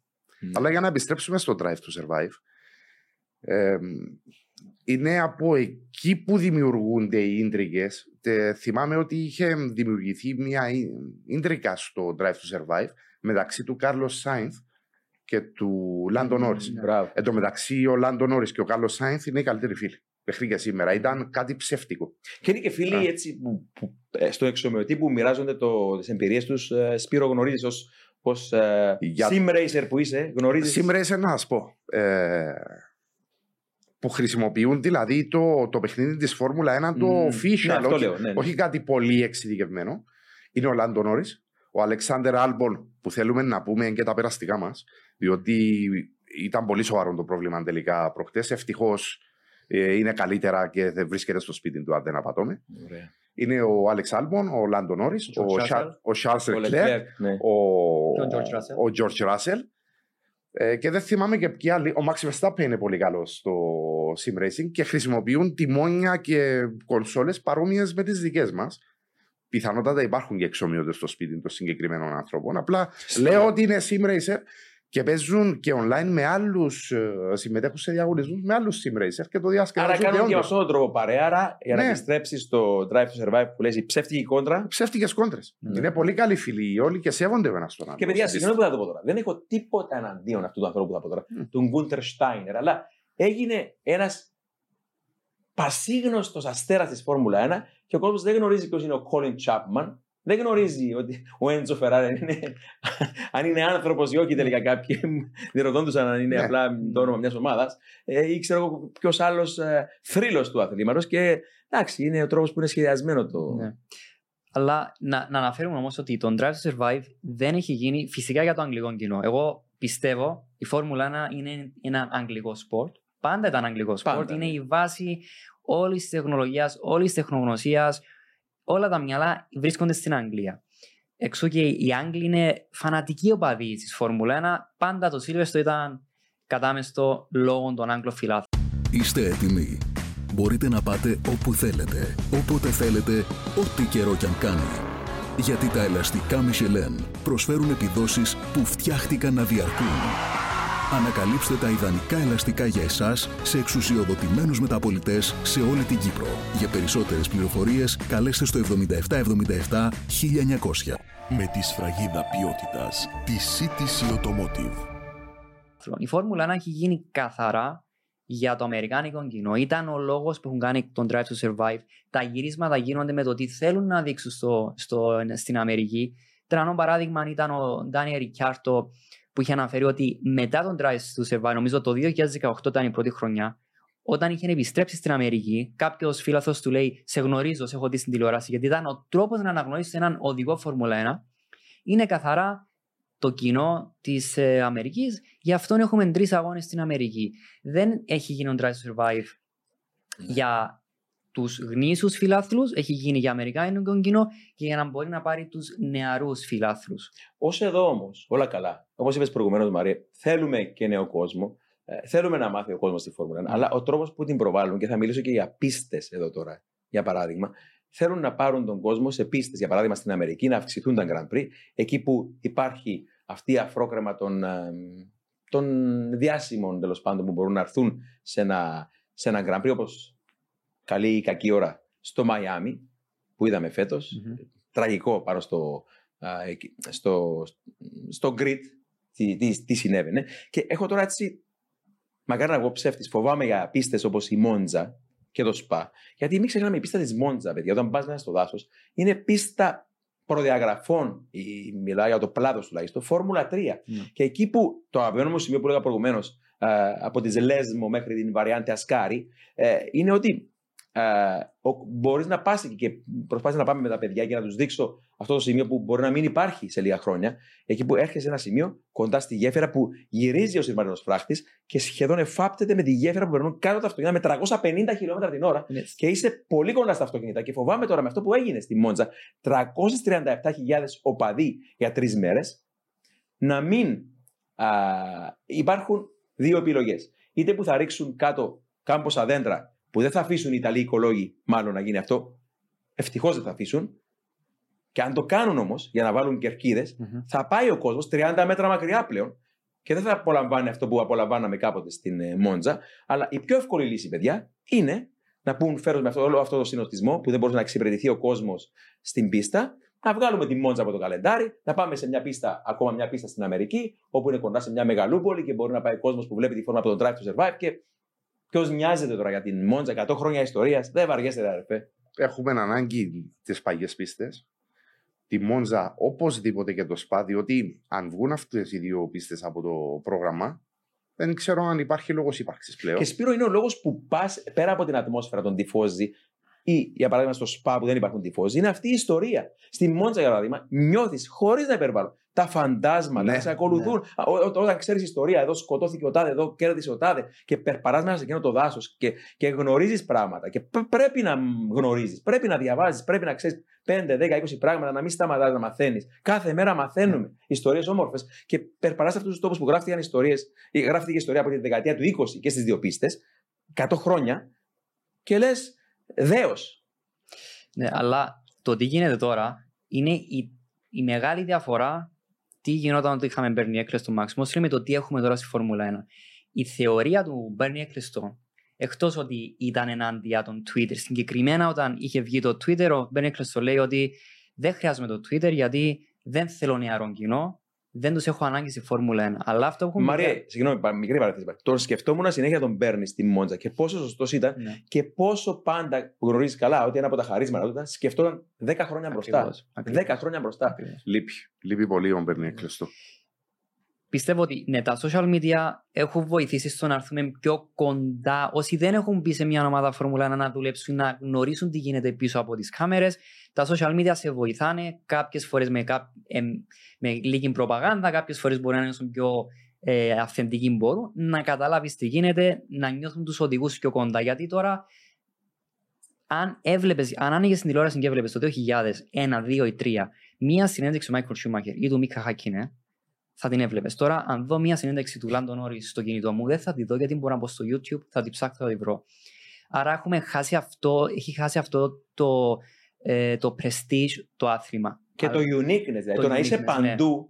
Αλλά για να επιστρέψουμε στο Drive to Survive, ε, είναι από εκεί που δημιουργούνται οι ίντρικες. θυμάμαι ότι είχε δημιουργηθεί μια ίντρικα στο Drive to Survive μεταξύ του Κάρλος Σάινθ και του Λάντο Νόρις. ναι. Μπράβο. Εν τω μεταξύ, ο Λάντο Νόρις και ο Κάρλος Σάινθ είναι οι καλύτεροι φίλοι. Μέχρι και σήμερα. Ήταν κάτι ψεύτικο. Και είναι και φίλοι Α. έτσι που, που, ε, στο εξομοιωτή που μοιράζονται το, τις εμπειρίες τους. Ε, Σπύρο γνωρίζεις ως, ως ε, Για- sim racer που είσαι, γνωρίζεις; Σήμερα είσαι να σας πω. Ε, που χρησιμοποιούν δηλαδή το, το παιχνίδι της Φόρμουλα 1 το Μμμ. official, Ναι, αυτό όχι, λέω, ναι, ναι. όχι κάτι πολύ εξειδικευμένο. Είναι ο Λάντο Νόρις, ο Αλεξάνδερ Άλμπον που θέλουμε να πούμε και τα περαστικά μας, διότι ήταν πολύ σοβαρό το πρόβλημα τελικά προχτές. Ευτυχώς ε, είναι καλύτερα και δεν βρίσκεται στο σπίτι του αν δεν απατώμε. Ωραία. Είναι ο Άλεξ Άλμπον, ο Λάντο Νόρις, Ο ο, George Σα- Russell. ο Charles Ο Leclerc, Leclerc, ναι. ο, Και ο George Russell. ο George Russell. Ε, και δεν θυμάμαι και ποιοι άλλοι. Ο Max Verstappen είναι πολύ καλός στο sim racing και χρησιμοποιούν τιμόνια και κονσόλες παρόμοιες με τις δικές μας. Πιθανότατα υπάρχουν και εξομοιώτε στο σπίτι των συγκεκριμένων ανθρώπων. Απλά λέω ότι είναι sim racer και παίζουν και online με άλλους. συμμετέχουν σε διαγωνισμούς με άλλους sim racer και το Άρα διασκεδάζουν. κάνουν και με όντως. αυτόν τον τρόπο παρέα. Άρα, για να Ναι. επιστρέψεις στο Drive to Survive που λες η ψεύτικη κόντρα. Ψεύτικες κόντρες. Ναι. Είναι πολύ καλοί φίλοι όλοι και σέβονται ο ένας τον άλλο. Και παιδιά, Στην συγγνώμη που θα το πω τώρα. Δεν έχω τίποτα εναντίον αυτού του ανθρώπου που θα πω τώρα. Μμ. Του Γκούντερ Στάινερ. Αλλά έγινε ένας πασίγνωστος αστέρας της Φόρμουλα 1 και ο κόσμος δεν γνωρίζει ποιος είναι ο Colin Chapman. Δεν γνωρίζει ότι ο Έντζο Φεράρι είναι, αν είναι άνθρωπος ή όχι τελικά κάποιοι διερωτώντουσαν αν είναι Ναι. απλά το όνομα μιας ομάδας. Ε, ή ξέρω εγώ ποιος άλλος ε, θρύλος του αθλήματος. Και εντάξει, είναι ο τρόπος που είναι σχεδιασμένο το. Ναι. Αλλά να, να αναφέρουμε όμως ότι το Drive to Survive δεν έχει γίνει φυσικά για το αγγλικό κοινό. Εγώ πιστεύω η Φόρμουλα 1 είναι ένα αγγλικό sport. Πάντα ήταν αγγλικό sport. Πάντα, Είναι ναι. η βάση όλης της τεχνολογίας, όλης της τεχνογνωσίας. Όλα τα μυαλά βρίσκονται στην Αγγλία. Εξού και οι Άγγλοι είναι φανατικοί οπαδοί της Φόρμουλα 1. Πάντα το Σίλβεστο ήταν κατάμεστο λόγω των Άγγλων φιλάθλων. Είστε έτοιμοι. Μπορείτε να πάτε όπου θέλετε, όποτε θέλετε, ό,τι καιρό κι αν κάνει. Γιατί τα ελαστικά Michelin προσφέρουν επιδόσεις που φτιάχτηκαν να διαρκούν. Ανακαλύψτε τα ιδανικά ελαστικά για εσάς σε εξουσιοδοτημένους μεταπολιτές σε όλη την Κύπρο. Για περισσότερες πληροφορίες καλέστε στο 7777 1900. Με τη σφραγίδα ποιότητας τη CTC Automotive. Η Φόρμουλα 1 έχει γίνει καθαρά για το αμερικάνικο κοινό. Ήταν ο λόγος που έχουν κάνει τον Drive to Survive. Τα γυρίσματα γίνονται με το τι θέλουν να δείξουν στο, στο, στην Αμερική. Τρανό παράδειγμα ήταν ο Ντάνιελ Ρικιάρτο που είχε αναφέρει ότι μετά τον Drive to Survive, νομίζω το 2018 ήταν η πρώτη χρονιά, όταν είχε επιστρέψει στην Αμερική, κάποιος φίλαθο του λέει: Σε γνωρίζω, σε έχω δει στην τηλεόραση, γιατί ήταν ο τρόπος να αναγνωρίσεις έναν οδηγό Φόρμουλα 1. Είναι καθαρά το κοινό της ε, Αμερικής. Γι' αυτό έχουμε τρεις αγώνες στην Αμερική. Δεν έχει γίνει ο Drive to Survive για τους γνήσιους φιλάθλους, έχει γίνει για Αμερικάνικο κοινό και για να μπορεί να πάρει τους νεαρούς φιλάθλους. Ω εδώ όμως, όλα καλά. Όπως είπες προηγουμένως, Μαρία, θέλουμε και νέο κόσμο. Ε, θέλουμε να μάθει ο κόσμος τη Φόρμουλα 1. Αλλά ο τρόπος που την προβάλλουν, και θα μιλήσω και για πίστες εδώ τώρα, για παράδειγμα, θέλουν να πάρουν τον κόσμο σε πίστες. Για παράδειγμα, στην Αμερική να αυξηθούν τα Grand Prix, εκεί που υπάρχει αυτή η αφρόκρεμα των, ε, των διάσημων τέλος πάντων που μπορούν να έρθουν σε ένα, σε ένα Grand Prix, όπως καλή ή κακή ώρα στο Μαϊάμι, που είδαμε φέτος. Τραγικό πάνω στο, α, εκεί- στο, στο grid τι, τι, τι συνέβαινε. Και έχω τώρα έτσι, μακάρι να βγω ψεύτης, φοβάμαι για πίστες όπως η Μόντζα και το ΣΠΑ. Γιατί μην ξεχνάμε η πίστα της Μόντζα, παιδιά, όταν πας μέσα στο δάσος, είναι πίστα προδιαγραφών, η- μιλάω για το πλάτος τουλάχιστον, Φόρμουλα 3. Ναι. Και εκεί που το αγαπημένο μου σημείο που έλεγα προηγουμένως, από τη Λέσμο μέχρι την βαριάντη Ασκάρη, ε, είναι ότι μπορείς να πας εκεί και προσπάθεις να πάμε με τα παιδιά και να τους δείξω αυτό το σημείο που μπορεί να μην υπάρχει σε λίγα χρόνια. Εκεί που έρχεσαι σε ένα σημείο κοντά στη γέφυρα που γυρίζει ο σειρμαριανό φράχτης και σχεδόν εφάπτεται με τη γέφυρα που περνούν κάτω από τα αυτοκίνητα με 350 χιλιόμετρα την ώρα Είναι και είσαι πολύ κοντά στα αυτοκίνητα. Και φοβάμαι τώρα με αυτό που έγινε στη Μόντζα, 337.000 οπαδοί για τρεις μέρες, να μην α, υπάρχουν δύο επιλογές. Είτε που θα ρίξουν κάτω κάμποσα δέντρα που δεν θα αφήσουν οι Ιταλοί οικολόγοι, μάλλον να γίνει αυτό. Ευτυχώς δεν θα αφήσουν. Και αν το κάνουν όμως για να βάλουν κερκίδες, Μμμ. θα πάει ο κόσμος 30 μέτρα μακριά πλέον και δεν θα απολαμβάνει αυτό που απολαμβάναμε κάποτε στην ε, Μόντζα. Αλλά η πιο εύκολη λύση, παιδιά, είναι να πούν φέρω με αυτό, όλο αυτό το συνοστισμό που δεν μπορεί να εξυπηρετηθεί ο κόσμος στην πίστα, να βγάλουμε τη Μόντζα από το καλεντάρι, να πάμε σε μια πίστα, ακόμα μια πίστα στην Αμερική, όπου είναι κοντά σε μια μεγαλούπολη και μπορεί να πάει ο κόσμος που βλέπει τη φόρμα από τον Drive to Survive. Και ποιος νοιάζεται τώρα για την Μόντζα, 100 χρόνια ιστορίας, δεν βαριέστε, ρε αδερφέ. Έχουμε ανάγκη τις παλιές πίστες. Τη Μόντζα οπωσδήποτε και το ΣΠΑ, διότι αν βγουν αυτές οι δύο πίστες από το πρόγραμμα, δεν ξέρω αν υπάρχει λόγος ύπαρξης πλέον. Και Σπύρο είναι ο λόγος που πας πέρα από την ατμόσφαιρα των τυφώζει ή για παράδειγμα στο ΣΠΑ που δεν υπάρχουν τυφώζει, είναι αυτή η ιστορία. Στη Μόντζα, για παράδειγμα, νιώθεις χωρίς να υπερβάλλω τα φαντάσματα Ναι, να σε ακολουθούν. Α, ό- ό- Όταν ξέρεις ιστορία, εδώ σκοτώθηκε ο τάδε, εδώ κέρδισε ο τάδε και περπαρά μέσα σε εκείνο το δάσος και, και γνωρίζεις πράγματα. Και π- πρέπει να γνωρίζεις, πρέπει να διαβάζεις, πρέπει να ξέρεις 5, 10, 20 πράγματα, να μην σταματάς να μαθαίνεις. Κάθε μέρα μαθαίνουμε ιστορίες όμορφες και περπαρά σε αυτούς τους τόπους που γράφτηκαν ιστορίες, ή γράφτηκε ιστορία από τη δεκαετία του 20 και στις δύο πίστες, 100 χρόνια, και λες δέος. Ναι, αλλά το τι γίνεται τώρα είναι η, η μεγάλη διαφορά τι γινόταν όταν είχαμε Bernie Ecclestone στο Max Mosley με το τι έχουμε τώρα στη Φόρμουλα 1. Η θεωρία του Bernie Ecclestone, εκτός ότι ήταν ενάντια των Twitter, συγκεκριμένα όταν είχε βγει το Twitter, ο Bernie Ecclestone λέει ότι δεν χρειάζομαι το Twitter γιατί δεν θέλω νεαρό κοινό, δεν τους έχω ανάγκη στη Φόρμουλα 1. Αλλά αυτό που έχουν Μαρία, συγγνώμη, πα- μικρή παραθέση. Τον σκεφτόμουν συνέχεια τον παίρνει στη Μόντζα και πόσο σωστός ήταν Ναι. και πόσο πάντα που γνωρίζεις καλά ότι ένα από τα χαρίσματα του ήταν σκεφτόταν 10 χρόνια μπροστά. Ακριβώς, ακριβώς. 10 χρόνια μπροστά. Ακριβώς. Λείπει. Λείπει πολύ ο Μπέρνι Έκλειστο. Πιστεύω ότι ναι, τα social media έχουν βοηθήσει στο να έρθουμε πιο κοντά. Όσοι δεν έχουν μπει σε μια ομάδα Φόρμουλα 1 να δουλέψουν, να γνωρίσουν τι γίνεται πίσω από τις κάμερες, τα social media σε βοηθάνε κάποιες φορές με, κά- ε, με λίγη προπαγάνδα, κάποιες φορές μπορεί να είναι πιο ε, αυθεντικοί μπορούν, να καταλάβεις τι γίνεται, να νιώθουν τους οδηγούς πιο κοντά. Γιατί τώρα, αν έβλεπες, αν άνοιγες την τηλεόραση και έβλεπες το 2001, 2 ή 3 μία συνέντευξη του Μάικλ Σούμαχερ ή του Μίκα Χακίνε, θα την έβλεπες. Τώρα, αν δω μία συνέντευξη του Λάντον Όρις στο κινητό μου, δεν θα τη δω γιατί μπορώ να μπω στο YouTube, θα την ψάξω, θα τη βρω. Άρα έχουμε χάσει αυτό, έχει χάσει αυτό το, ε, το prestige, το άθλημα. Και Αλλά- το uniqueness, δηλαδή το το, να είσαι uniqueness, παντού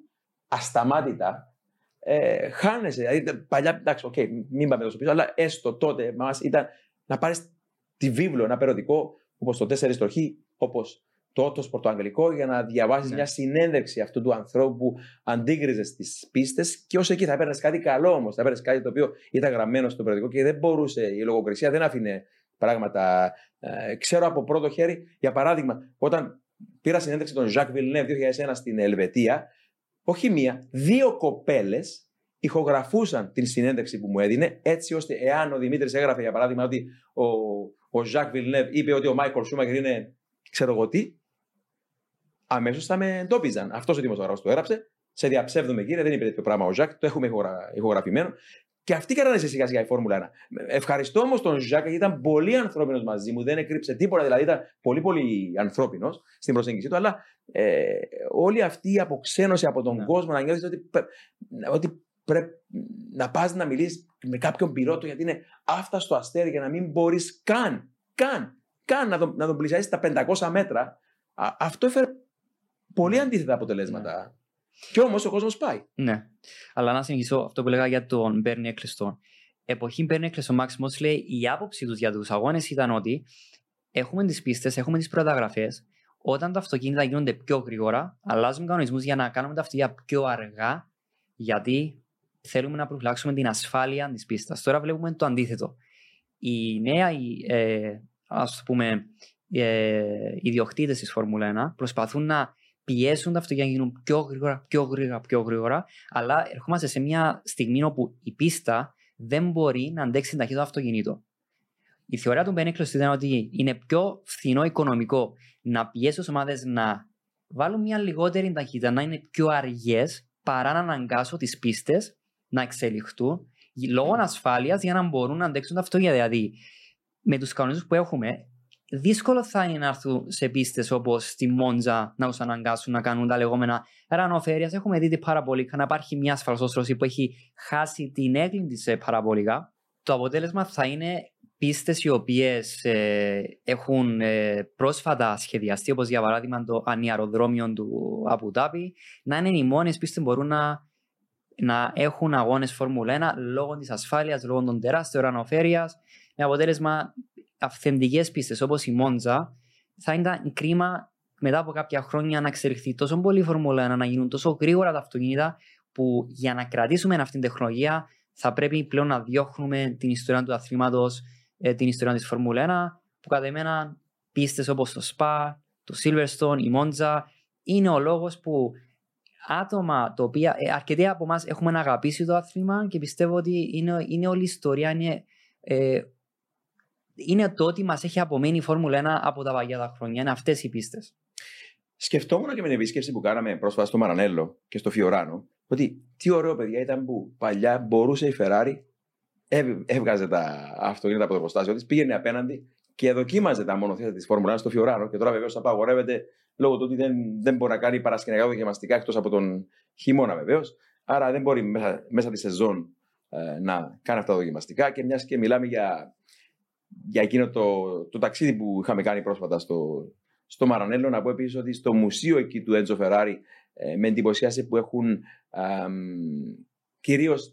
ασταμάτητα, ε, χάνεσαι. Δηλαδή, παλιά, εντάξει, οκ, μην πάμε τόσο πίσω, αλλά έστω τότε μας ήταν να πάρεις τη βίβλο, ένα περιοδικό όπως το 4 στο Χ, όπως το Autosport το αγγλικό, για να διαβάσεις Ναι. μια συνέντευξη αυτού του ανθρώπου που αντίκριζε στις πίστες και ως εκεί θα έπαιρνες κάτι καλό όμως. Θα έπαιρνες κάτι το οποίο ήταν γραμμένο στο περιοδικό και δεν μπορούσε, η λογοκρισία δεν άφηνε πράγματα. Ε, ξέρω από πρώτο χέρι, για παράδειγμα, όταν πήρα συνέντευξη τον Jacques Villeneuve 2001 στην Ελβετία, όχι μία, δύο κοπέλες ηχογραφούσαν την συνέντευξη που μου έδινε, έτσι ώστε εάν ο Δημήτρης έγραφε για παράδειγμα ότι ο, ο Jacques Villeneuve είπε ότι ο Μάικολ Σούμακερ είναι ξέρω εγώ τι, αμέσως θα με εντόπιζαν. Αυτός ο δημοσιογράφος το έγραψε. Σε διαψεύδουμε, κύριε, δεν είπε τέτοιο πράγμα ο Ζακ, το έχουμε ηχογρα- ηχογραφημένο. Και αυτοί κάνανε σε σιγά σιγά η Φόρμουλα 1. Ευχαριστώ όμως τον Ζακ γιατί ήταν πολύ ανθρώπινος μαζί μου, δεν έκρυψε τίποτα, δηλαδή ήταν πολύ πολύ ανθρώπινος στην προσέγγιση του. Αλλά ε, όλη αυτή η αποξένωση από τον Ναι. κόσμο να νιώθεις ότι, πρέ- ότι πρέπει να πας να μιλήσεις με κάποιον πιλότο γιατί είναι άφταστο αστέρι για να μην μπορείς καν, καν, καν να τον, να τον πλησιάσεις τα 500 μέτρα. Α, αυτό έφερε πολύ αντίθετα αποτελέσματα. Και όμως ο κόσμος πάει. Ναι. Αλλά να συνεχίσω αυτό που λέγα για τον Μπέρνι Έκλειστον. Εποχή Μπέρνι Έκλειστον, Μάξ λέει η άποψη τους για τους αγώνες ήταν ότι έχουμε τις πίστες, έχουμε τις προεταγραφέ. Όταν τα αυτοκίνητα γίνονται πιο γρήγορα, αλλάζουμε κανονισμούς για να κάνουμε τα αυτοκίνητα πιο αργά, γιατί θέλουμε να προφυλάξουμε την ασφάλεια της πίστας. Τώρα βλέπουμε το αντίθετο. Οι νέοι, ε, ας το πούμε, ε, ιδιοκτήτε της Φόρμουλα 1 προσπαθούν να πιέσουν τα αυτοκίνητα να γίνουν πιο γρήγορα, πιο γρήγορα, πιο γρήγορα, αλλά ερχόμαστε σε μια στιγμή όπου η πίστα δεν μπορεί να αντέξει την ταχύτητα του αυτοκινήτου. Η θεωρία του Μπένικλος ήταν ότι είναι πιο φθηνό οικονομικό να πιέσει τις ομάδες να βάλουν μια λιγότερη ταχύτητα, να είναι πιο αργές, παρά να αναγκάσω τις πίστες να εξελιχθούν λόγω ασφάλειας για να μπορούν να αντέξουν τα αυτοκίνητα. Δηλαδή, με τους κανονισμούς που έχουμε, δύσκολο θα είναι να έρθουν σε πίστες όπως στη Μόντζα να του αναγκάσουν να κάνουν τα λεγόμενα ρανοφέρειας. Έχουμε δει την παραπολίκα να υπάρχει μια ασφαλσόστρωση που έχει χάσει την έγκλη της παραπολικά. Το αποτέλεσμα θα είναι πίστες οι οποίες έχουν ε, πρόσφατα σχεδιαστεί, όπως για παράδειγμα το ανιαροδρόμιο του Αμπουδάπη, να είναι οι μόνες πίστες που μπορούν να, να έχουν αγώνες Φόρμουλα 1 λόγω της ασφάλειας, λόγω των τεράστιων ρανοφέρειας. Με αποτέλεσμα αυθεντικές πίστες όπως η Μόντζα, θα ήταν κρίμα μετά από κάποια χρόνια να εξελιχθεί τόσο πολύ η Φόρμουλα 1, να γίνουν τόσο γρήγορα τα αυτοκίνητα, που για να κρατήσουμε αυτή την τεχνολογία θα πρέπει πλέον να διώχνουμε την ιστορία του αθλήματος, ε, την ιστορία της Φόρμουλα 1, που κατά εμένα πίστες όπως το Spa, το Silverstone, η Μόντζα, είναι ο λόγος που άτομα τα οποία ε, αρκετοί από εμάς έχουμε αγαπήσει το άθλημα και πιστεύω ότι είναι, είναι όλη η ιστορία, είναι, ε, είναι το ότι μας έχει απομείνει η Φόρμουλα 1 από τα παγιά τα χρόνια. Είναι αυτές οι πίστες. Σκεφτόμουν και με την επίσκεψη που κάναμε πρόσφατα στο Μαρανέλο και στο Φιωράνο ότι τι ωραίο παιδιά ήταν που παλιά μπορούσε η Ferrari, έβ- έβγαζε τα αυτοκίνητα από το προστάσιο της, πήγαινε απέναντι και δοκίμαζε τα μονοθέτα της Φόρμουλα 1 στο Φιωράνο. Και τώρα βεβαίως απαγορεύεται λόγω του ότι δεν, δεν μπορεί να κάνει παρασκηνιακά δοκιμαστικά εκτός από τον χειμώνα βεβαίως. Άρα δεν μπορεί μέσα, μέσα τη σεζόν ε, να κάνει αυτά τα δοκιμαστικά. Και μιας και μιλάμε για, για εκείνο το, το ταξίδι που είχαμε κάνει πρόσφατα στο, στο Μαρανέλο, να πω επίσης ότι στο μουσείο εκεί του Έντζο Φεράρι ε, με εντυπωσίασε που έχουν κυρίως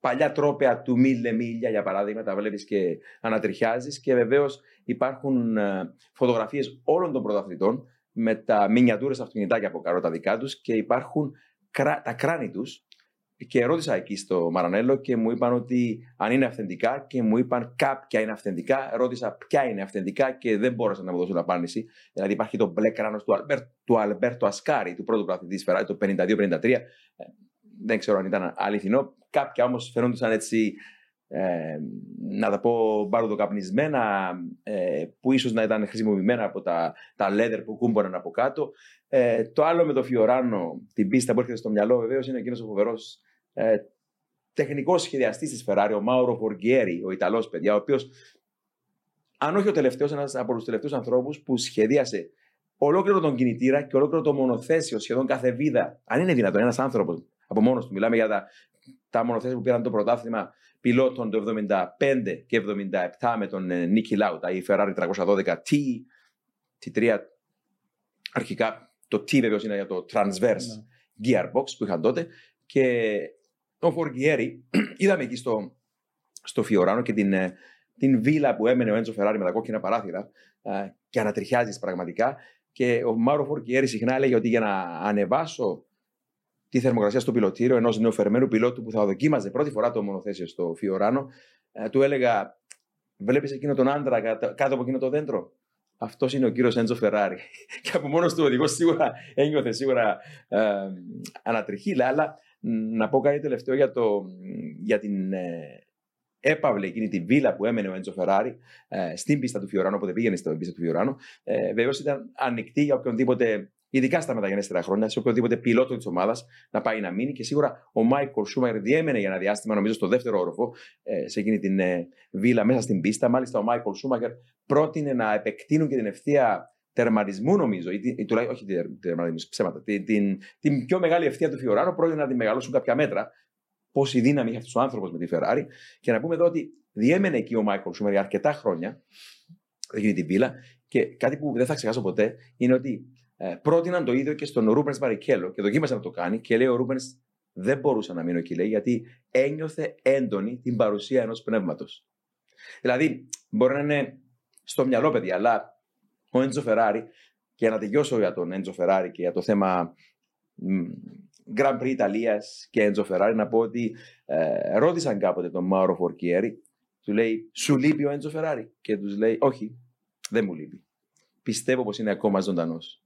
παλιά τρόπαια του Μίλε Μίλια, για παράδειγμα, τα βλέπεις και ανατριχιάζεις. Και βεβαίως υπάρχουν φωτογραφίες όλων των πρωταθλητών με τα μινιατούρε αυτοκινητάκια από καρό τα δικά τους και υπάρχουν κρά- τα κράνη τους και ρώτησα εκεί στο Μαρανέλο και μου είπαν ότι αν είναι αυθεντικά και μου είπαν κάποια είναι αυθεντικά. Ρώτησα ποια είναι αυθεντικά και δεν μπόρεσαν να μου δώσουν απάντηση. Δηλαδή υπάρχει το μπλε κράνος του, Αλμπέρ, του Αλμπέρτο Ασκάρη, του πρώτου πρωταθλητής Φεράρι, το 52-53. Ε, δεν ξέρω αν ήταν αληθινό. Κάποια όμως φαινόντουσαν έτσι ε, να τα πω μπαρουδοκαπνισμένα ε, που ίσως να ήταν χρησιμοποιημένα από τα, τα leather που κούμποναν από κάτω. Ε, το άλλο με το Φιωράνο, την πίστα που έρχεται στο μυαλό βεβαίως είναι εκείνος ο φοβερός ε, τεχνικός σχεδιαστής της Ferrari, ο Μάουρο Φοργκιέρη, ο Ιταλός παιδιά, ο οποίος αν όχι ο τελευταίος, ένας από τους τελευταίους ανθρώπους που σχεδίασε ολόκληρο τον κινητήρα και ολόκληρο το μονοθέσιο, σχεδόν κάθε βίδα. Αν είναι δυνατόν, ένας άνθρωπος από μόνος του, μιλάμε για τα, τα μονοθέσια που πήραν το πρωτάθλημα πιλότων το 75 και 77 με τον ε, Νίκη Λάουτα, η Ferrari 312 T, T3, αρχικά το T βεβαίω είναι για το Transverse Gearbox που είχαν τότε και ο Φοργκιέρη είδαμε εκεί στο, στο Φιωράνο και την, ε, την βίλα που έμενε ο Έντζο Φεράρι με τα κόκκινα παράθυρα ε, και ανατριχιάζεις πραγματικά και ο Μάρο Φοργκιέρη συχνά έλεγε ότι για να ανεβάσω τη θερμοκρασία στο πιλωτήριο ενός νεοφερμένου πιλότου που θα δοκίμαζε πρώτη φορά το μονοθέσιο στο Φιωράνο, ε, του έλεγα: Βλέπεις εκείνο τον άντρα κάτω, κάτω από εκείνο το δέντρο; Αυτός είναι ο κύριος Έντζο Φεράρι. και από μόνος του οδηγός σίγουρα ένιωθε σίγουρα ε, ανατριχίλα. Αλλά να πω κάτι τελευταίο για, το, για την ε, έπαυλε εκείνη τη βίλα που έμενε ο Έντζο Φεράρι ε, στην πίστα του Φιωράνο, όποτε πήγαινε στην πίστα του Φιωράνο. Ε, Βεβαίως ήταν ανοιχτή για οποιονδήποτε ειδικά στα μεταγενέστερα χρόνια, σε οποιοδήποτε πιλότο της ομάδας να πάει να μείνει. Και σίγουρα ο Μάικλ Σούμαγερ διέμενε για ένα διάστημα, νομίζω, στο δεύτερο όροφο, ε, σε εκείνη την ε, βίλα μέσα στην πίστα. Μάλιστα, ο Μάικλ Σούμαγερ πρότεινε να επεκτείνουν και την ευθεία τερματισμού, νομίζω, ή, ή τουλάχιστον όχι την τερματισμού, ψέματα. Την, την, την, πιο μεγάλη ευθεία του Φιωράνο πρότεινε να τη μεγαλώσουν κάποια μέτρα. Πόση δύναμη είχε αυτός ο άνθρωπος με τη Ferrari. Και να πούμε εδώ ότι διέμενε εκεί ο Μάικλ Σούμαγερ αρκετά χρόνια, εκείνη τη βίλα. Και κάτι που δεν θα ξεχάσω ποτέ είναι ότι ε, πρότειναν το ίδιο και στον Ρούμπενς Μπαρικέλο και δοκίμασε να το κάνει και λέει ο Ρούμπενς δεν μπορούσε να μείνω εκεί, λέει, γιατί ένιωθε έντονη την παρουσία ενός πνεύματος. Δηλαδή, μπορεί να είναι στο μυαλό, παιδιά, αλλά ο Έντζο Φεράρι, και να τελειώσω για τον Έντζο Φεράρι και για το θέμα Grand Prix Ιταλίας και Έντζο Φεράρι, να πω ότι ε, ρώτησαν κάποτε τον Μάουρο Φορκιέρη, του λέει, Σου λείπει ο Έντζο Φεράρι. Και τους λέει, Όχι, δεν μου λείπει. Πιστεύω πως είναι ακόμα ζωντανός.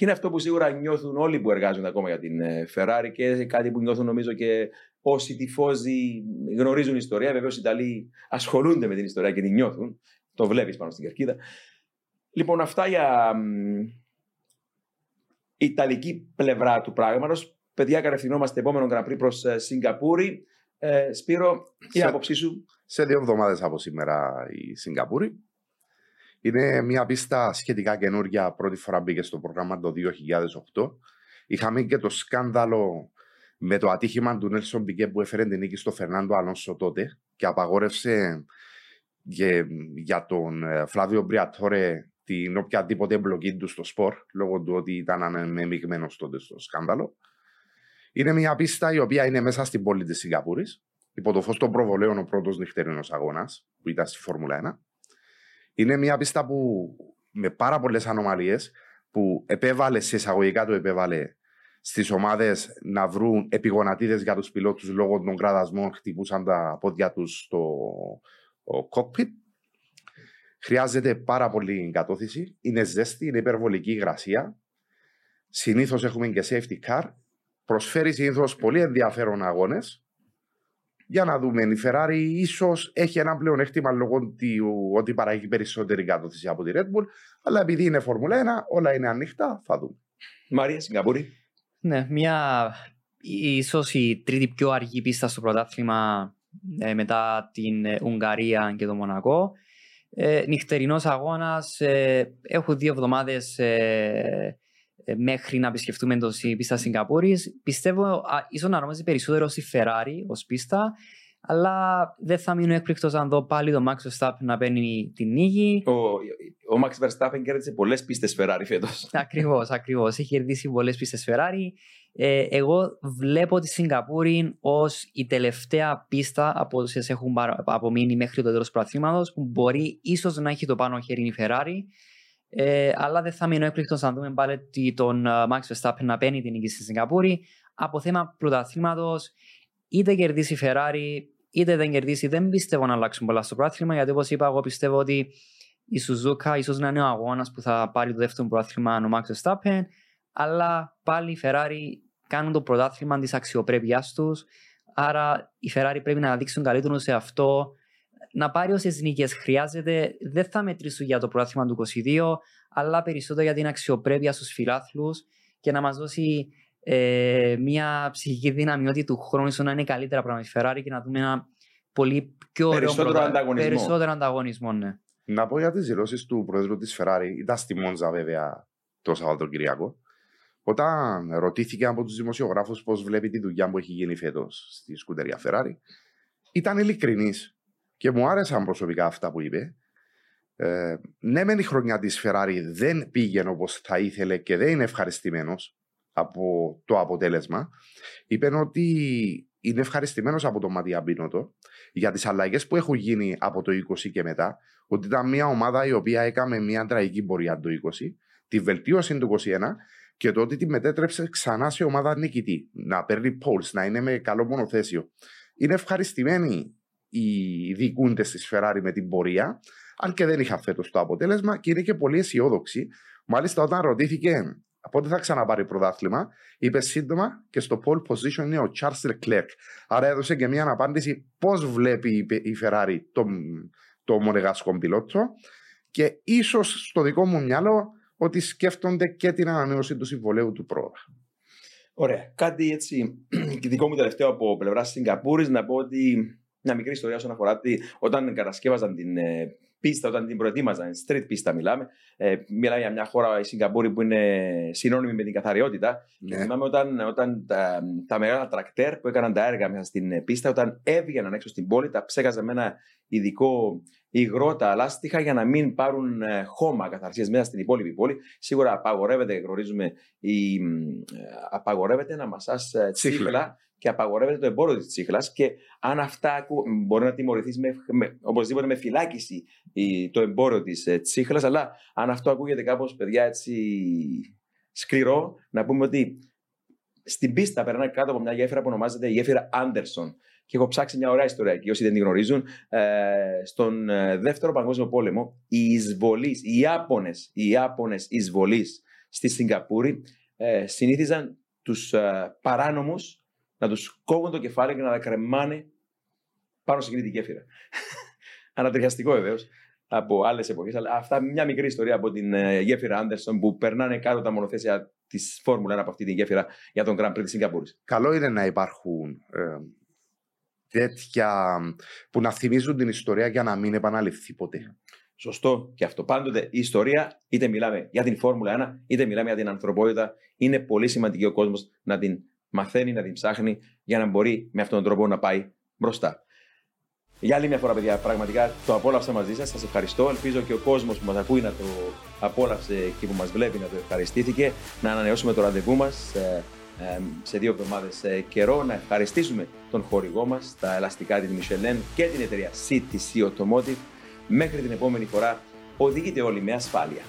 Και είναι αυτό που σίγουρα νιώθουν όλοι που εργάζονται ακόμα για την ε, Ferrari και κάτι που νιώθουν νομίζω και όσοι τυφώζοι γνωρίζουν ιστορία. Βεβαίως οι Ιταλοί ασχολούνται με την ιστορία και την νιώθουν. Το βλέπεις πάνω στην κερκίδα. Λοιπόν, αυτά για η Ιταλική πλευρά του πράγματος. Παιδιά, κατευθυνόμαστε επόμενο Grand Prix προς Σιγκαπούρη. Ε, Σπύρο, η Σε- άποψή σου; Σε δύο εβδομάδες από σήμερα η Σιγκαπούρη. Είναι μια πίστα σχετικά καινούργια. Πρώτη φορά μπήκε στο πρόγραμμα το 2008. Είχαμε και το σκάνδαλο με το ατύχημα του Νέλσον Μπικέ που έφερε την νίκη στο Φερνάντο Αλόνσο τότε και απαγόρευσε και για τον ε, Φλάβιο Μπριατόρε την οποιαδήποτε εμπλοκή του στο σπορ λόγω του ότι ήταν ανεμειγμένος τότε στο σκάνδαλο. Είναι μια πίστα η οποία είναι μέσα στην πόλη της Σιγκαπούρης. Υπό το φως των προβολέων ο πρώτος νυχτερινός αγώνας που ήταν στη Φόρμουλα 1. Είναι μια πίστα που με πάρα πολλές ανομαλίες που επέβαλε σε εισαγωγικά το επέβαλε στις ομάδες να βρουν επιγονατίδες για τους πιλότους λόγω των κραδασμών, χτυπούσαν τα πόδια τους στο ο cockpit. Χρειάζεται πάρα πολύ εγκατόθηση. Είναι ζέστη, είναι υπερβολική υγρασία. Συνήθως έχουμε και safety car. Προσφέρει συνήθως πολύ ενδιαφέρον αγώνες. Για να δούμε, η Ferrari ίσως έχει ένα πλεονέκτημα λόγω του ότι παράγει περισσότερη εγκατόθηση από τη Red Bull. Αλλά επειδή είναι Φόρμουλα 1, όλα είναι ανοιχτά, θα δούμε. Μαρία, Σιγκαπούρη. Ναι, μια ίσως η τρίτη πιο αργή πίστα στο πρωτάθλημα ε, μετά την ε, Ουγγαρία και το Μονακό. Ε, νυχτερινός αγώνας, ε, έχω δύο εβδομάδες ε, ε, μέχρι να επισκεφτούμε το η πίστα Σιγκαπούρης. Πιστεύω α, ίσως να ονομάζει περισσότερο στη Ferrari ως πίστα, αλλά δεν θα μείνω έκπληκτος αν δω πάλι το Max Verstappen να παίρνει την νίκη. Ο, ο Max Verstappen κέρδισε πολλές πίστες Ferrari φέτος. Ακριβώς, ακριβώς. Έχει κερδίσει πολλές πίστες Ferrari. Ε, εγώ βλέπω τη Σιγκαπούρη ως η τελευταία πίστα από όσες έχουν παρα- απομείνει μέχρι το τέλος του πρωταθλήματος που μπορεί ίσως να έχει το πάνω χέρι η Ferrari. Ε, αλλά δεν θα μείνω έκπληκτος να δούμε πάλι ότι τον ε, Max Verstappen να παίρνει την νίκη στη Σιγκαπούρη. Από θέμα πρωταθλήματος, είτε κερδίσει η Ferrari, είτε δεν κερδίσει, δεν πιστεύω να αλλάξουν πολλά στο πρωτάθλημα. Γιατί όπως είπα, εγώ πιστεύω ότι η Suzuka ίσως να είναι ο αγώνας που θα πάρει το δεύτερο πρωτάθλημα ο Max Verstappen. Αλλά πάλι η Ferrari κάνουν το πρωτάθλημα της αξιοπρέπειάς τους. Άρα η Ferrari πρέπει να δείξουν καλύτερο σε αυτό. Να πάρει όσε νίκες χρειάζεται. Δεν θα μετρήσουν για το πρωτάθλημα του 22, αλλά περισσότερο για την αξιοπρέπεια στους φιλάθλους και να μας δώσει ε, μια ψυχική δύναμη ότι του χρόνου ίσως να είναι καλύτερα πράγματα η Ferrari και να δούμε ένα πολύ πιο ωραίο Περισσότερο πρωτα- ανταγωνισμό. Περισσότερο ανταγωνισμό, ναι. Να πω για τις δηλώσεις του Προέδρου της Ferrari, ήταν στη Μόντζα βέβαια το Σαββατοκυριακό. Όταν ρωτήθηκε από τους δημοσιογράφους πώς βλέπει τη δουλειά που έχει γίνει φέτος στη σκουτερία Ferrari, ήταν ειλικρινής και μου άρεσαν προσωπικά αυτά που είπε. Ε, ναι, μεν η χρονιά της Ferrari δεν πήγαινε όπως θα ήθελε και δεν είναι ευχαριστημένος από το αποτέλεσμα. Είπε ότι είναι ευχαριστημένος από τον Ματία Μπίνοτο για τις αλλαγές που έχουν γίνει από το 20 και μετά ότι ήταν μια ομάδα η οποία έκαμε μια τραγική πορεία το 20, τη βελτίωση του 21 και το ότι τη μετέτρεψε ξανά σε ομάδα νικητή. Να παίρνει polls, να είναι με καλό μονοθέσιο. Είναι ευχαριστημένοι οι διοικούντες της Ferrari με την πορεία, αν και δεν είχαν φέτος το αποτέλεσμα και είναι και πολύ αισιόδοξοι. Μάλιστα, όταν ρωτήθηκε πότε θα ξαναπάρει πρωτάθλημα, είπε σύντομα και στο pole position είναι ο Charles Leclerc. Άρα έδωσε και μια απάντηση πώς βλέπει η η Ferrari τον, το μονεγάσκο πιλότο και ίσως στο δικό μου μυαλό ότι σκέφτονται και την ανανέωση του συμβολέου του πρόοδα. Ωραία. Κάτι έτσι και δικό μου τελευταίο από πλευρά Σιγκαπούρη να πω ότι μια μικρή ιστορία όσον αφορά ότι όταν κατασκεύαζαν την ε, πίστα, όταν την προετοίμαζαν, street πίστα μιλάμε. Ε, μιλάμε για μια χώρα, η Σιγκαπούρη, που είναι συνώνυμη με την καθαριότητα. Και Ναι. θυμάμαι όταν, όταν τα, τα μεγάλα τρακτέρ που έκαναν τα έργα μέσα στην ε, πίστα, όταν έβγαιναν έξω στην πόλη, τα ψέκαζαν με ένα ειδικό υγρό τα λάστιχα για να μην πάρουν ε, χώμα καθαρσία μέσα στην υπόλοιπη πόλη. Σίγουρα απαγορεύεται, γνωρίζουμε, η, μ, ε, απαγορεύεται να μασάς τσίχλα. Τσίχλα. και απαγορεύεται το εμπόριο της τσίχλας. Και αν αυτά ακού, μπορεί να τιμωρηθείς με, με, οπωσδήποτε με φυλάκιση η, το εμπόριο της ε, τσίχλας. Αλλά αν αυτό ακούγεται κάπως, παιδιά, έτσι σκληρό, να πούμε ότι στην πίστα περνάει κάτω από μια γέφυρα που ονομάζεται η γέφυρα Άντερσον. Και έχω ψάξει μια ωραία ιστορία εκεί, όσοι δεν την γνωρίζουν. Ε, στον ε, δεύτερο παγκόσμιο πόλεμο, οι εισβολείς, οι Ιάπωνες, οι Ιάπωνες εισβολείς στη Σιγκαπούρη ε, συνήθιζαν τους ε, παράνομους να τους κόβουν το κεφάλι και να τα κρεμάνε πάνω σε εκείνη τη γέφυρα. Ανατριχιαστικό βεβαίως από άλλες εποχές. Αλλά αυτά μια μικρή ιστορία από την ε, γέφυρα Άντερσον που περνάνε κάτω τα μονοθέσια της Φόρμουλα 1 από αυτή τη γέφυρα για τον Grand Prix της Σιγκαπούρης. Καλό είναι να υπάρχουν ε, τέτοια που να θυμίζουν την ιστορία για να μην επαναληφθεί ποτέ. Σωστό και αυτό. Πάντοτε η ιστορία, είτε μιλάμε για την Φόρμουλα 1, είτε μιλάμε για την ανθρωπότητα, είναι πολύ σημαντική ο κόσμος να την μαθαίνει, να την ψάχνει για να μπορεί με αυτόν τον τρόπο να πάει μπροστά. Για άλλη μια φορά, παιδιά, πραγματικά το απόλαυσα μαζί σας. Σας ευχαριστώ. Ελπίζω και ο κόσμος που μας ακούει να το απόλαυσε και που μας βλέπει να το ευχαριστήθηκε. Να ανανεώσουμε το ραντεβού μας σε δύο εβδομάδες καιρό. Να ευχαριστήσουμε τον χορηγό μας, τα ελαστικά τη Michelin και την εταιρεία CTC Automotive. Μέχρι την επόμενη φορά, οδηγείτε όλοι με ασφάλεια.